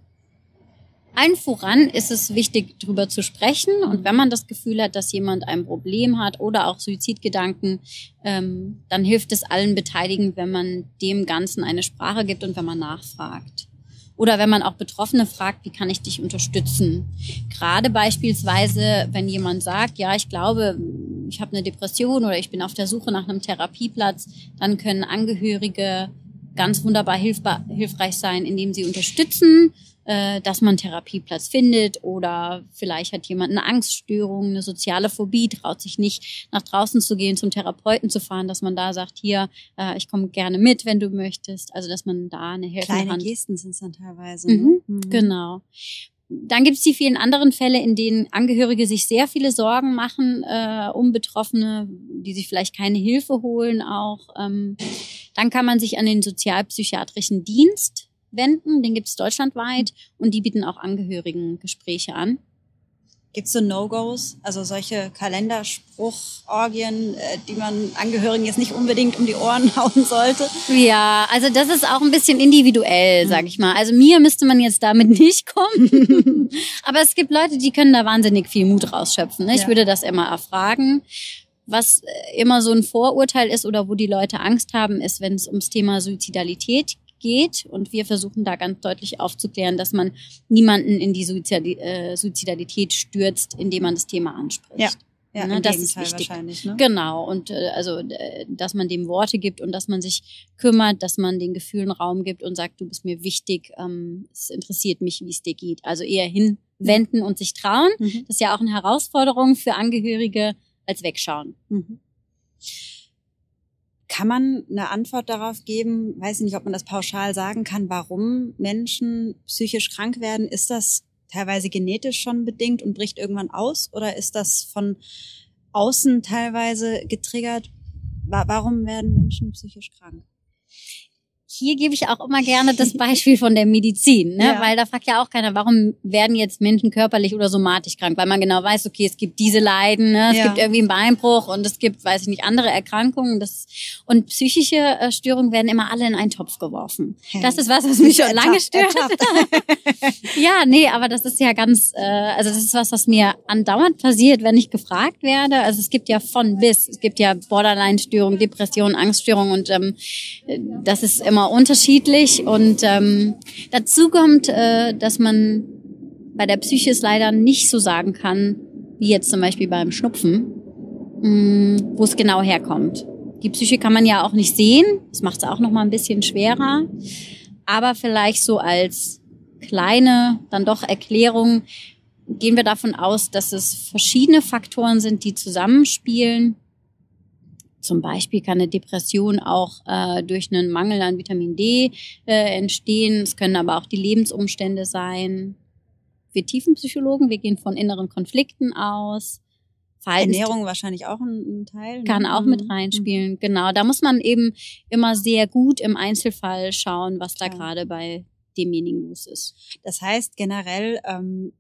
S2: allen voran ist es wichtig, darüber zu sprechen. Und wenn man das Gefühl hat, dass jemand ein Problem hat oder auch Suizidgedanken, ähm, dann hilft es allen Beteiligten, wenn man dem Ganzen eine Sprache gibt und wenn man nachfragt. Oder wenn man auch Betroffene fragt, wie kann ich dich unterstützen? Gerade beispielsweise, wenn jemand sagt, ja, ich glaube, ich habe eine Depression oder ich bin auf der Suche nach einem Therapieplatz, dann können Angehörige ganz wunderbar hilfreich sein, indem sie unterstützen, äh, dass man Therapieplatz findet oder vielleicht hat jemand eine Angststörung, eine soziale Phobie, traut sich nicht nach draußen zu gehen, zum Therapeuten zu fahren, dass man da sagt, hier, äh, ich komme gerne mit, wenn du möchtest. Also dass man da eine Hilfe
S1: Kleine
S2: Hand.
S1: Gesten sind es dann teilweise.
S2: Mhm,
S1: ne?
S2: Genau. Dann gibt es die vielen anderen Fälle, in denen Angehörige sich sehr viele Sorgen machen äh, um Betroffene, die sich vielleicht keine Hilfe holen auch. Ähm, dann kann man sich an den sozialpsychiatrischen Dienst wenden. Den gibt es deutschlandweit und die bieten auch Angehörigen Gespräche an.
S1: Gibt es so No-Gos, also solche Kalenderspruchorgien, äh, die man Angehörigen jetzt nicht unbedingt um die Ohren hauen sollte?
S2: Ja, also das ist auch ein bisschen individuell, sag ich mal. Also mir müsste man jetzt damit nicht kommen. Aber es gibt Leute, die können da wahnsinnig viel Mut rausschöpfen. Ne? Ich
S1: Ja.
S2: würde das immer erfragen. Was äh, immer so ein Vorurteil ist oder wo die Leute Angst haben, ist, wenn es ums Thema Suizidalität geht. Und wir versuchen da ganz deutlich aufzuklären, dass man niemanden in die äh, Suizidalität stürzt, indem man das Thema anspricht.
S1: Ja. Ja,
S2: Ne, das ist
S1: Gegenteil
S2: wichtig.
S1: wahrscheinlich. Ne?
S2: Genau, und äh, also, äh, dass man dem Worte gibt und dass man sich kümmert, dass man den Gefühlen Raum gibt und sagt, du bist mir wichtig, ähm, es interessiert mich, wie es dir geht. Also eher hinwenden und sich trauen.
S1: Mhm.
S2: Das ist ja auch eine Herausforderung für Angehörige als wegschauen.
S1: Mhm. Kann man eine Antwort darauf geben, weiß ich nicht, ob man das pauschal sagen kann, warum Menschen psychisch krank werden? Ist das teilweise genetisch schon bedingt und bricht irgendwann aus? Oder ist das von außen teilweise getriggert? Wa warum werden Menschen psychisch krank?
S2: Hier gebe ich auch immer gerne das Beispiel von der Medizin, ne?
S1: Ja.
S2: weil da fragt ja auch keiner, warum werden jetzt Menschen körperlich oder somatisch krank, weil man genau weiß, okay, es gibt diese Leiden, ne? es
S1: Ja.
S2: gibt irgendwie einen Beinbruch und es gibt, weiß ich nicht, andere Erkrankungen. Das, und psychische äh, Störungen werden immer alle in einen Topf geworfen. Das ist was, was mich schon lange stört. Ja, nee, aber das ist ja ganz, äh, also das ist was, was mir andauernd passiert, wenn ich gefragt werde. Also es gibt ja von bis, es gibt ja Borderline-Störungen, Depressionen, Angststörungen und ähm, äh, das ist immer unterschiedlich. Und ähm, dazu kommt, äh, dass man bei der Psyche es leider nicht so sagen kann, wie jetzt zum Beispiel beim Schnupfen, mh, wo es genau herkommt. Die Psyche kann man ja auch nicht sehen, das macht es auch noch mal ein bisschen schwerer. Aber vielleicht so als kleine, dann doch Erklärung gehen wir davon aus, dass es verschiedene Faktoren sind, die zusammenspielen. Zum Beispiel kann eine Depression auch äh, durch einen Mangel an Vitamin D äh, entstehen. Es können aber auch die Lebensumstände sein. Wir Tiefenpsychologen, wir gehen von inneren Konflikten aus. Verhaltens
S1: Ernährung wahrscheinlich auch ein, ein Teil. ne?
S2: kann auch
S1: Mhm.
S2: mit reinspielen. Genau, da muss man eben immer sehr gut im Einzelfall schauen, was da
S1: Klar.
S2: gerade bei demjenigen los ist.
S1: Das heißt generell ähm,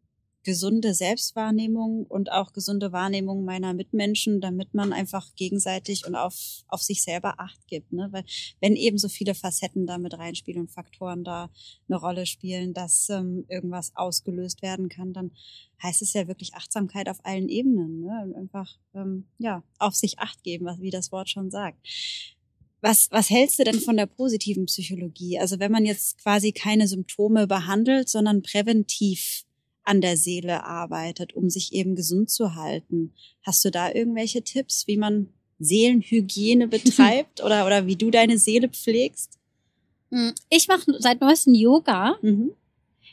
S1: gesunde Selbstwahrnehmung und auch gesunde Wahrnehmung meiner Mitmenschen, damit man einfach gegenseitig und auf, auf sich selber Acht gibt. Ne? Weil wenn eben so viele Facetten da mit reinspielen und Faktoren da eine Rolle spielen, dass ähm, irgendwas ausgelöst werden kann, dann heißt es ja wirklich Achtsamkeit auf allen Ebenen. Ne? Und einfach ähm, ja auf sich Acht geben, was, wie das Wort schon sagt. Was, was hältst du denn von der positiven Psychologie? Also wenn man jetzt quasi keine Symptome behandelt, sondern präventiv an der Seele arbeitet, um sich eben gesund zu halten. Hast du da irgendwelche Tipps, wie man Seelenhygiene betreibt oder, oder wie du deine Seele pflegst?
S2: Hm, ich mache seit neuestem Yoga.
S1: Mhm.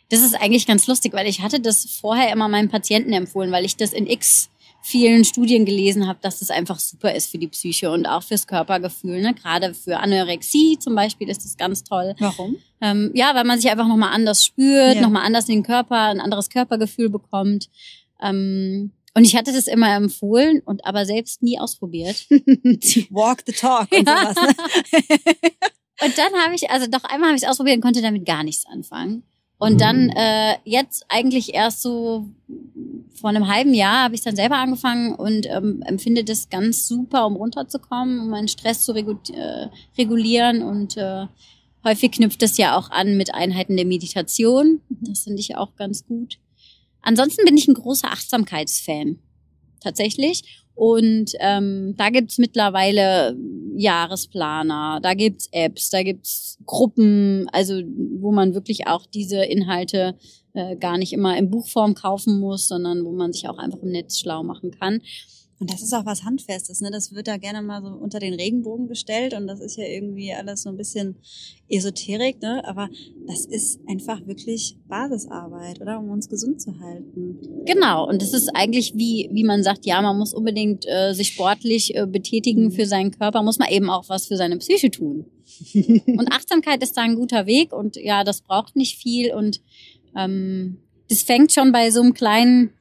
S2: Das ist eigentlich ganz lustig, weil ich hatte das vorher immer meinen Patienten empfohlen, weil ich das in x vielen Studien gelesen habe, dass das einfach super ist für die Psyche und auch fürs Körpergefühl. Ne? Gerade für Anorexie zum Beispiel ist das ganz toll.
S1: Warum?
S2: Ähm, ja, weil man sich einfach nochmal anders spürt,
S1: Ja.
S2: nochmal anders in den Körper, ein anderes Körpergefühl bekommt. Ähm, und ich hatte das immer empfohlen und aber selbst nie ausprobiert.
S1: Walk the talk und
S2: Ja.
S1: sowas. Ne?
S2: Und dann habe ich, also doch einmal habe ich es ausprobiert und konnte damit gar nichts anfangen. Und dann äh, jetzt eigentlich erst so vor einem halben Jahr habe ich dann selber angefangen und ähm, empfinde das ganz super, um runterzukommen, um meinen Stress zu regu äh, regulieren. Und äh, häufig knüpft das ja auch an mit Einheiten der Meditation. Das finde ich auch ganz gut. Ansonsten bin ich ein großer Achtsamkeitsfan. Tatsächlich. Und ähm, da gibt's mittlerweile Jahresplaner, da gibt's Apps, da gibt's Gruppen, also wo man wirklich auch diese Inhalte äh, gar nicht immer in Buchform kaufen muss, sondern wo man sich auch einfach im Netz schlau machen kann.
S1: Und das ist auch was Handfestes, ne? Das wird da gerne mal so unter den Regenbogen gestellt und das ist ja irgendwie alles so ein bisschen Esoterik, ne? Aber das ist einfach wirklich Basisarbeit, oder? Um uns gesund zu halten.
S2: Genau, und das ist eigentlich wie, wie man sagt, ja, man muss unbedingt äh, sich sportlich äh, betätigen für seinen Körper, muss man eben auch was für seine Psyche tun. Und Achtsamkeit ist da ein guter Weg und ja, das braucht nicht viel und ähm, das fängt schon bei so einem kleinen,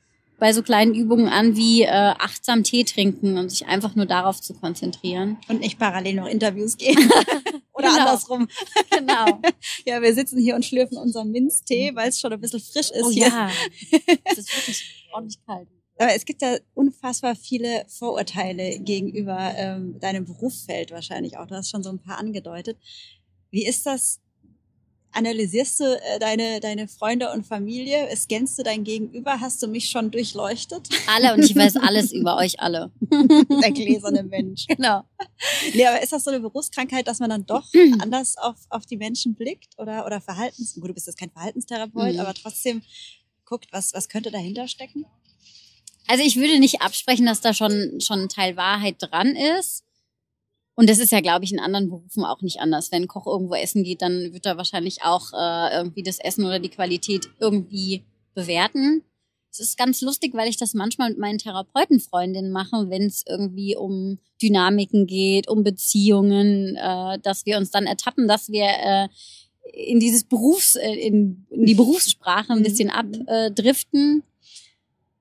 S2: bei so kleinen Übungen an wie äh, achtsam Tee trinken und sich einfach nur darauf zu konzentrieren.
S1: Und nicht parallel noch Interviews gehen. oder
S2: Genau.
S1: andersrum.
S2: Genau.
S1: Ja, wir sitzen hier und schlürfen unseren Minztee, weil es schon ein bisschen frisch ist
S2: Oh
S1: hier.
S2: ja, es ist wirklich ordentlich kalt.
S1: Aber es gibt ja unfassbar viele Vorurteile gegenüber ähm, deinem Berufsfeld wahrscheinlich auch. Du hast schon so ein paar angedeutet. Wie ist das? Analysierst du äh, deine, deine Freunde und Familie? Scannst du dein Gegenüber? Hast du mich schon durchleuchtet?
S2: Alle und ich weiß alles über euch alle.
S1: Der gläserne Mensch.
S2: Genau.
S1: Nee, aber ist das so eine Berufskrankheit, dass man dann doch anders auf, auf die Menschen blickt? Oder, oder Verhaltens... Gut, du bist jetzt kein Verhaltenstherapeut,
S2: Mhm.
S1: aber trotzdem guckt, was, was könnte dahinter stecken?
S2: Also ich würde nicht absprechen, dass da schon, schon ein Teil Wahrheit dran ist. Und das ist ja, glaube ich, in anderen Berufen auch nicht anders. Wenn ein Koch irgendwo essen geht, dann wird er wahrscheinlich auch äh, irgendwie das Essen oder die Qualität irgendwie bewerten. Es ist ganz lustig, weil ich das manchmal mit meinen Therapeutenfreundinnen mache, wenn es irgendwie um Dynamiken geht, um Beziehungen, äh, dass wir uns dann ertappen, dass wir äh, in dieses Berufs, äh, in, in die Berufssprache ein
S1: Mhm.
S2: bisschen abdriften.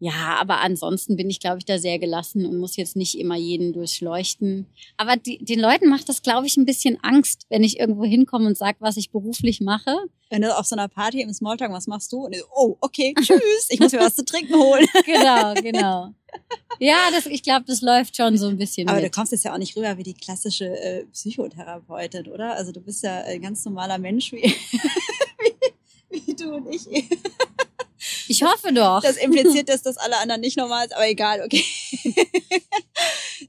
S2: Ja, aber ansonsten bin ich, glaube ich, da sehr gelassen und muss jetzt nicht immer jeden durchleuchten. Aber die, den Leuten macht das, glaube ich, ein bisschen Angst, wenn ich irgendwo hinkomme und sage, was ich beruflich mache.
S1: Wenn du auf so einer Party im Smalltalk, was machst du? Und du, oh, okay, tschüss, ich muss mir was zu trinken holen.
S2: Genau, genau. Ja, das, ich glaube, das läuft schon so ein bisschen
S1: Aber du
S2: mit.
S1: kommst jetzt ja auch nicht rüber wie die klassische äh, Psychotherapeutin, oder? Also du bist ja ein ganz normaler Mensch wie, wie, wie du und ich.
S2: Ich hoffe doch.
S1: Das impliziert, dass das alle anderen nicht normal ist, aber egal, okay.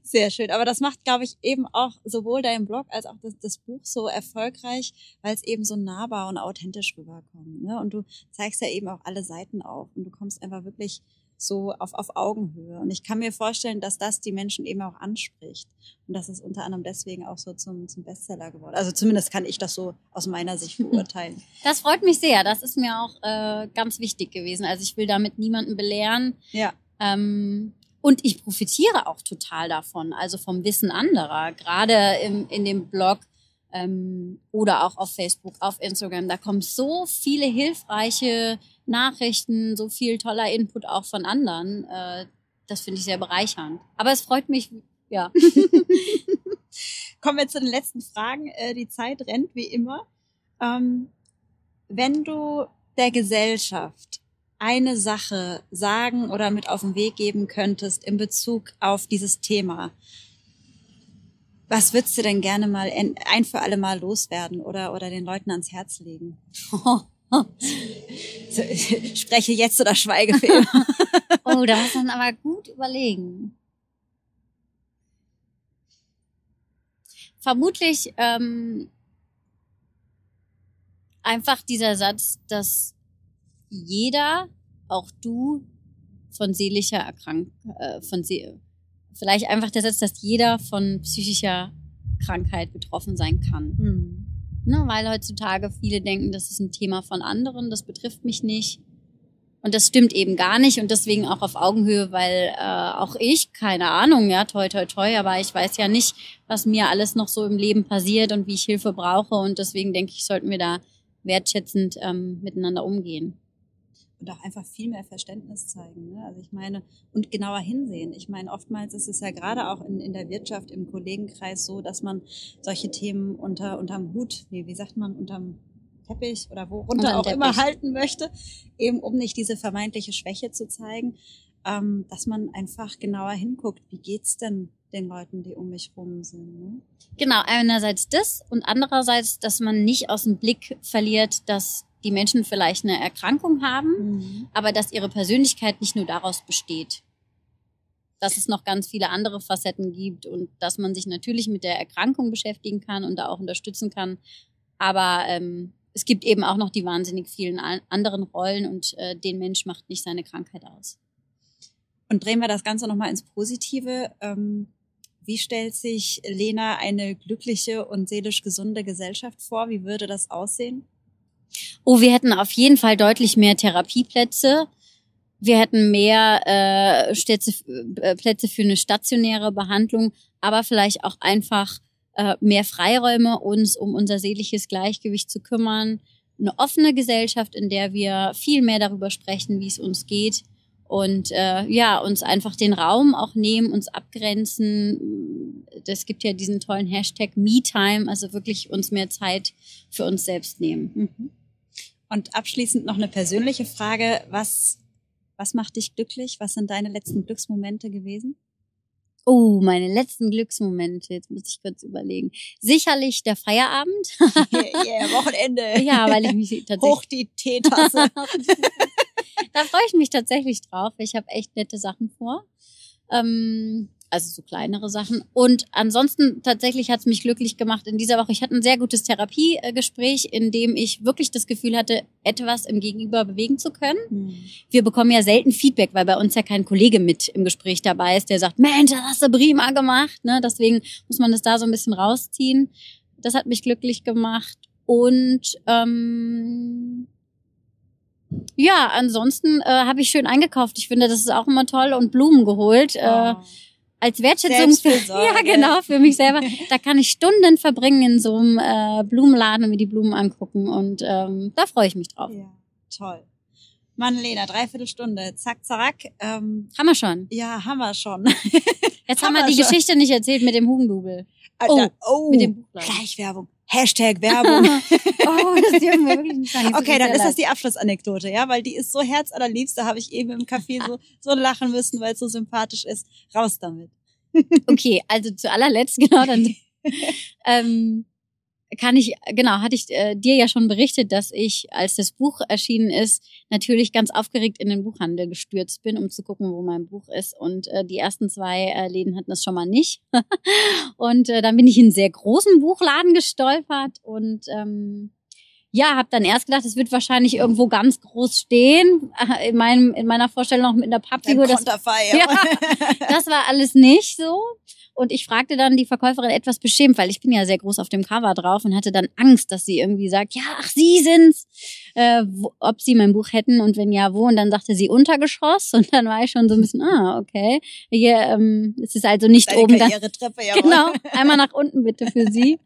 S1: Sehr schön. Aber das macht, glaube ich, eben auch sowohl dein Blog als auch das, das Buch so erfolgreich, weil es eben so nahbar und authentisch rüberkommt. Ne? Und du zeigst ja eben auch alle Seiten auf und du kommst einfach wirklich so auf, auf Augenhöhe. Und ich kann mir vorstellen, dass das die Menschen eben auch anspricht. Und das ist unter anderem deswegen auch so zum, zum Bestseller geworden. Also zumindest kann ich das so aus meiner Sicht beurteilen.
S2: Das freut mich sehr. Das ist mir auch äh, ganz wichtig gewesen. Also ich will damit niemanden belehren.
S1: Ja.
S2: Ähm, und ich profitiere auch total davon, also vom Wissen anderer, gerade im, in dem Blog ähm, oder auch auf Facebook, auf Instagram. Da kommen so viele hilfreiche Nachrichten, so viel toller Input auch von anderen. Äh, das finde ich sehr bereichernd. Aber es freut mich, ja.
S1: Kommen wir zu den letzten Fragen. Äh, die Zeit rennt wie immer. Ähm, wenn du der Gesellschaft eine Sache sagen oder mit auf den Weg geben könntest in Bezug auf dieses Thema, was würdest du denn gerne mal ein für alle Mal loswerden oder, oder den Leuten ans Herz legen? So, Spreche jetzt oder schweige für immer.
S2: Oh, da muss man aber gut überlegen. Vermutlich ähm, einfach dieser Satz, dass jeder auch du von seelischer Erkrankung, äh, von Se vielleicht einfach der Satz, dass jeder von psychischer Krankheit betroffen sein kann. Mhm. Ne, weil heutzutage viele denken, das ist ein Thema von anderen, das betrifft mich nicht. Und das stimmt eben gar nicht und deswegen auch auf Augenhöhe, weil äh, auch ich, keine Ahnung, ja, toi, toi, toi, aber ich weiß ja nicht, was mir alles noch so im Leben passiert und wie ich Hilfe brauche und deswegen denke ich, sollten wir da wertschätzend ähm, miteinander umgehen
S1: und auch einfach viel mehr Verständnis zeigen. Ne? Also ich meine, und genauer hinsehen. Ich meine, oftmals ist es ja gerade auch in, in der Wirtschaft, im Kollegenkreis so, dass man solche Themen unter unterm Hut, wie, wie sagt man, unterm Teppich oder worunter auch Teppich. immer halten möchte, eben um nicht diese vermeintliche Schwäche zu zeigen, ähm, dass man einfach genauer hinguckt, wie geht's denn den Leuten, die um mich rum sind. Ne?
S2: Genau, einerseits das und andererseits, dass man nicht aus dem Blick verliert, dass die Menschen vielleicht eine Erkrankung haben, mhm. aber dass ihre Persönlichkeit nicht nur daraus besteht. Dass es noch ganz viele andere Facetten gibt und dass man sich natürlich mit der Erkrankung beschäftigen kann und da auch unterstützen kann. Aber ähm, es gibt eben auch noch die wahnsinnig vielen anderen Rollen und äh, den Mensch macht nicht seine Krankheit aus.
S1: Und drehen wir das Ganze nochmal ins Positive. Ähm, wie stellt sich Lena eine glückliche und seelisch gesunde Gesellschaft vor? Wie würde das aussehen?
S2: Oh, wir hätten auf jeden Fall deutlich mehr Therapieplätze. Wir hätten mehr äh, Städte, äh, Plätze für eine stationäre Behandlung, aber vielleicht auch einfach äh, mehr Freiräume, uns um unser seelisches Gleichgewicht zu kümmern. Eine offene Gesellschaft, in der wir viel mehr darüber sprechen, wie es uns geht und äh, ja, uns einfach den Raum auch nehmen, uns abgrenzen. Es gibt ja diesen tollen Hashtag MeTime, also wirklich uns mehr Zeit für uns selbst nehmen. Mhm.
S1: Und abschließend noch eine persönliche Frage. Was, was macht dich glücklich? Was sind deine letzten Glücksmomente gewesen?
S2: Oh, meine letzten Glücksmomente. Jetzt muss ich kurz überlegen. Sicherlich der Feierabend.
S1: yeah, yeah Wochenende.
S2: ja, weil ich mich tatsächlich.
S1: Hoch die Teetasse.
S2: da freue ich mich tatsächlich drauf. Ich habe echt nette Sachen vor. Ähm, also so kleinere Sachen. Und ansonsten tatsächlich hat es mich glücklich gemacht in dieser Woche. Ich hatte ein sehr gutes Therapiegespräch, in dem ich wirklich das Gefühl hatte, etwas im Gegenüber bewegen zu können. Mhm. Wir bekommen ja selten Feedback, weil bei uns ja kein Kollege mit im Gespräch dabei ist, der sagt, Mensch, das hast du prima gemacht. Ne? Deswegen muss man das da so ein bisschen rausziehen. Das hat mich glücklich gemacht. Und ähm, ja, ansonsten äh, habe ich schön eingekauft. Ich finde, das ist auch immer toll und Blumen geholt. Äh, oh. Äh, als Wertschätzung für, ja genau für mich selber. Da kann ich Stunden verbringen in so einem äh, Blumenladen und mir die Blumen angucken und ähm, da freue ich mich drauf.
S1: Ja, toll. Mann, Lena, dreiviertel Stunde, zack, zack. Ähm,
S2: haben wir schon?
S1: Ja, haben wir schon.
S2: Jetzt haben, wir die schon. Geschichte nicht erzählt mit dem Hugendubel.
S1: Oh, oh, mit dem Buchladen. Schleichwerbung. Hashtag Werbung. oh, das dürfen wir wirklich nicht sagen. Okay, dann ist das die Abschlussanekdote, ja, weil die ist so herzallerliebst. Da habe ich eben im Café so, so lachen müssen, weil es so sympathisch ist. Raus damit.
S2: okay, also zu allerletzt, genau, dann ähm, kann ich, genau, hatte ich äh, dir ja schon berichtet, dass ich, als das Buch erschienen ist, natürlich ganz aufgeregt in den Buchhandel gestürzt bin, um zu gucken, wo mein Buch ist. Und äh, die ersten zwei äh, Läden hatten das schon mal nicht. und äh, dann bin ich in einen sehr großen Buchladen gestolpert und ähm, ja, habe dann erst gedacht, es wird wahrscheinlich irgendwo ganz groß stehen. In, meinem, in meiner Vorstellung noch mit einer Pappfigur. Das, ja, das war alles nicht so. Und ich fragte dann die Verkäuferin etwas beschämt, weil ich bin ja sehr groß auf dem Cover drauf und hatte dann Angst, dass sie irgendwie sagt, ja, ach, Sie sind's, äh, wo, ob Sie mein Buch hätten und wenn ja, wo. Und dann sagte sie Untergeschoss und dann war ich schon so ein bisschen, ah, okay. Hier, ähm, es ist also nicht Deine oben. Dann, genau, einmal nach unten bitte für Sie.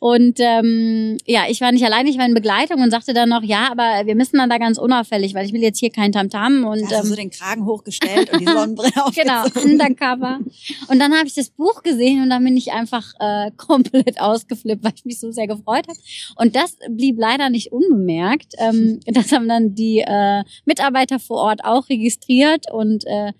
S2: Und ähm, ja, ich war nicht allein, ich war in Begleitung und sagte dann noch, ja, aber wir müssen dann da ganz unauffällig, weil ich will jetzt hier kein Tamtam. Und,
S1: da hast ähm, so den Kragen hochgestellt und die Sonnenbrille
S2: Genau, undercover. Und dann habe ich das Buch Buch gesehen und dann bin ich einfach äh, komplett ausgeflippt, weil ich mich so sehr gefreut habe. Und das blieb leider nicht unbemerkt. Ähm, das haben dann die äh, Mitarbeiter vor Ort auch registriert und äh,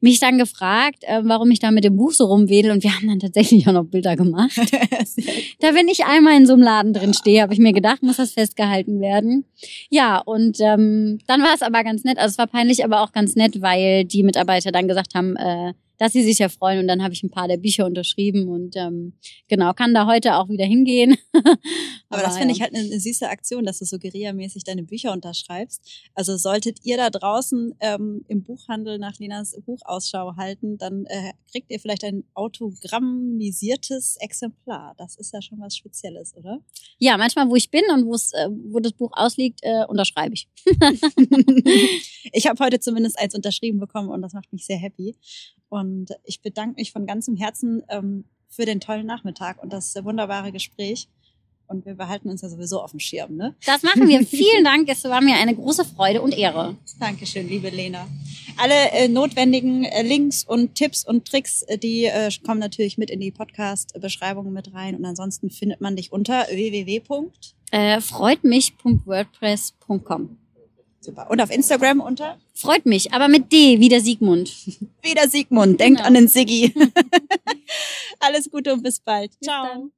S2: mich dann gefragt, äh, warum ich da mit dem Buch so rumwedel. Und wir haben dann tatsächlich auch noch Bilder gemacht. da, wenn ich einmal in so einem Laden drin stehe, habe ich mir gedacht, muss das festgehalten werden. Ja, und ähm, dann war es aber ganz nett. Also es war peinlich, aber auch ganz nett, weil die Mitarbeiter dann gesagt haben, äh, dass sie sich ja freuen. Und dann habe ich ein paar der Bücher unterschrieben und ähm, genau, kann da heute auch wieder hingehen.
S1: Aber, Aber das finde ja. ich halt eine, eine süße Aktion, dass du so guerillamäßig deine Bücher unterschreibst. Also solltet ihr da draußen ähm, im Buchhandel nach Lenas Buch Ausschau halten, dann äh, kriegt ihr vielleicht ein autogrammisiertes Exemplar. Das ist ja schon was Spezielles, oder?
S2: Ja, manchmal, wo ich bin und äh, wo das Buch ausliegt, äh, unterschreibe ich.
S1: ich habe heute zumindest eins unterschrieben bekommen und das macht mich sehr happy. Und ich bedanke mich von ganzem Herzen ähm, für den tollen Nachmittag und das wunderbare Gespräch. Und wir behalten uns ja sowieso auf dem Schirm, ne?
S2: Das machen wir. Vielen Dank. Es war mir eine große Freude und Ehre.
S1: Dankeschön, liebe Lena. Alle äh, notwendigen äh, Links und Tipps und Tricks, äh, die äh, kommen natürlich mit in die Podcast-Beschreibung mit rein. Und ansonsten findet man dich unter www.
S2: Äh, freutmich.wordpress.com.
S1: Super. Und auf Instagram unter?
S2: Freut mich, aber mit D, wie der Siegmund.
S1: Wie der Siegmund. Denkt genau. an den Siggi. Alles Gute und bis bald.
S2: Bis Ciao. Dann.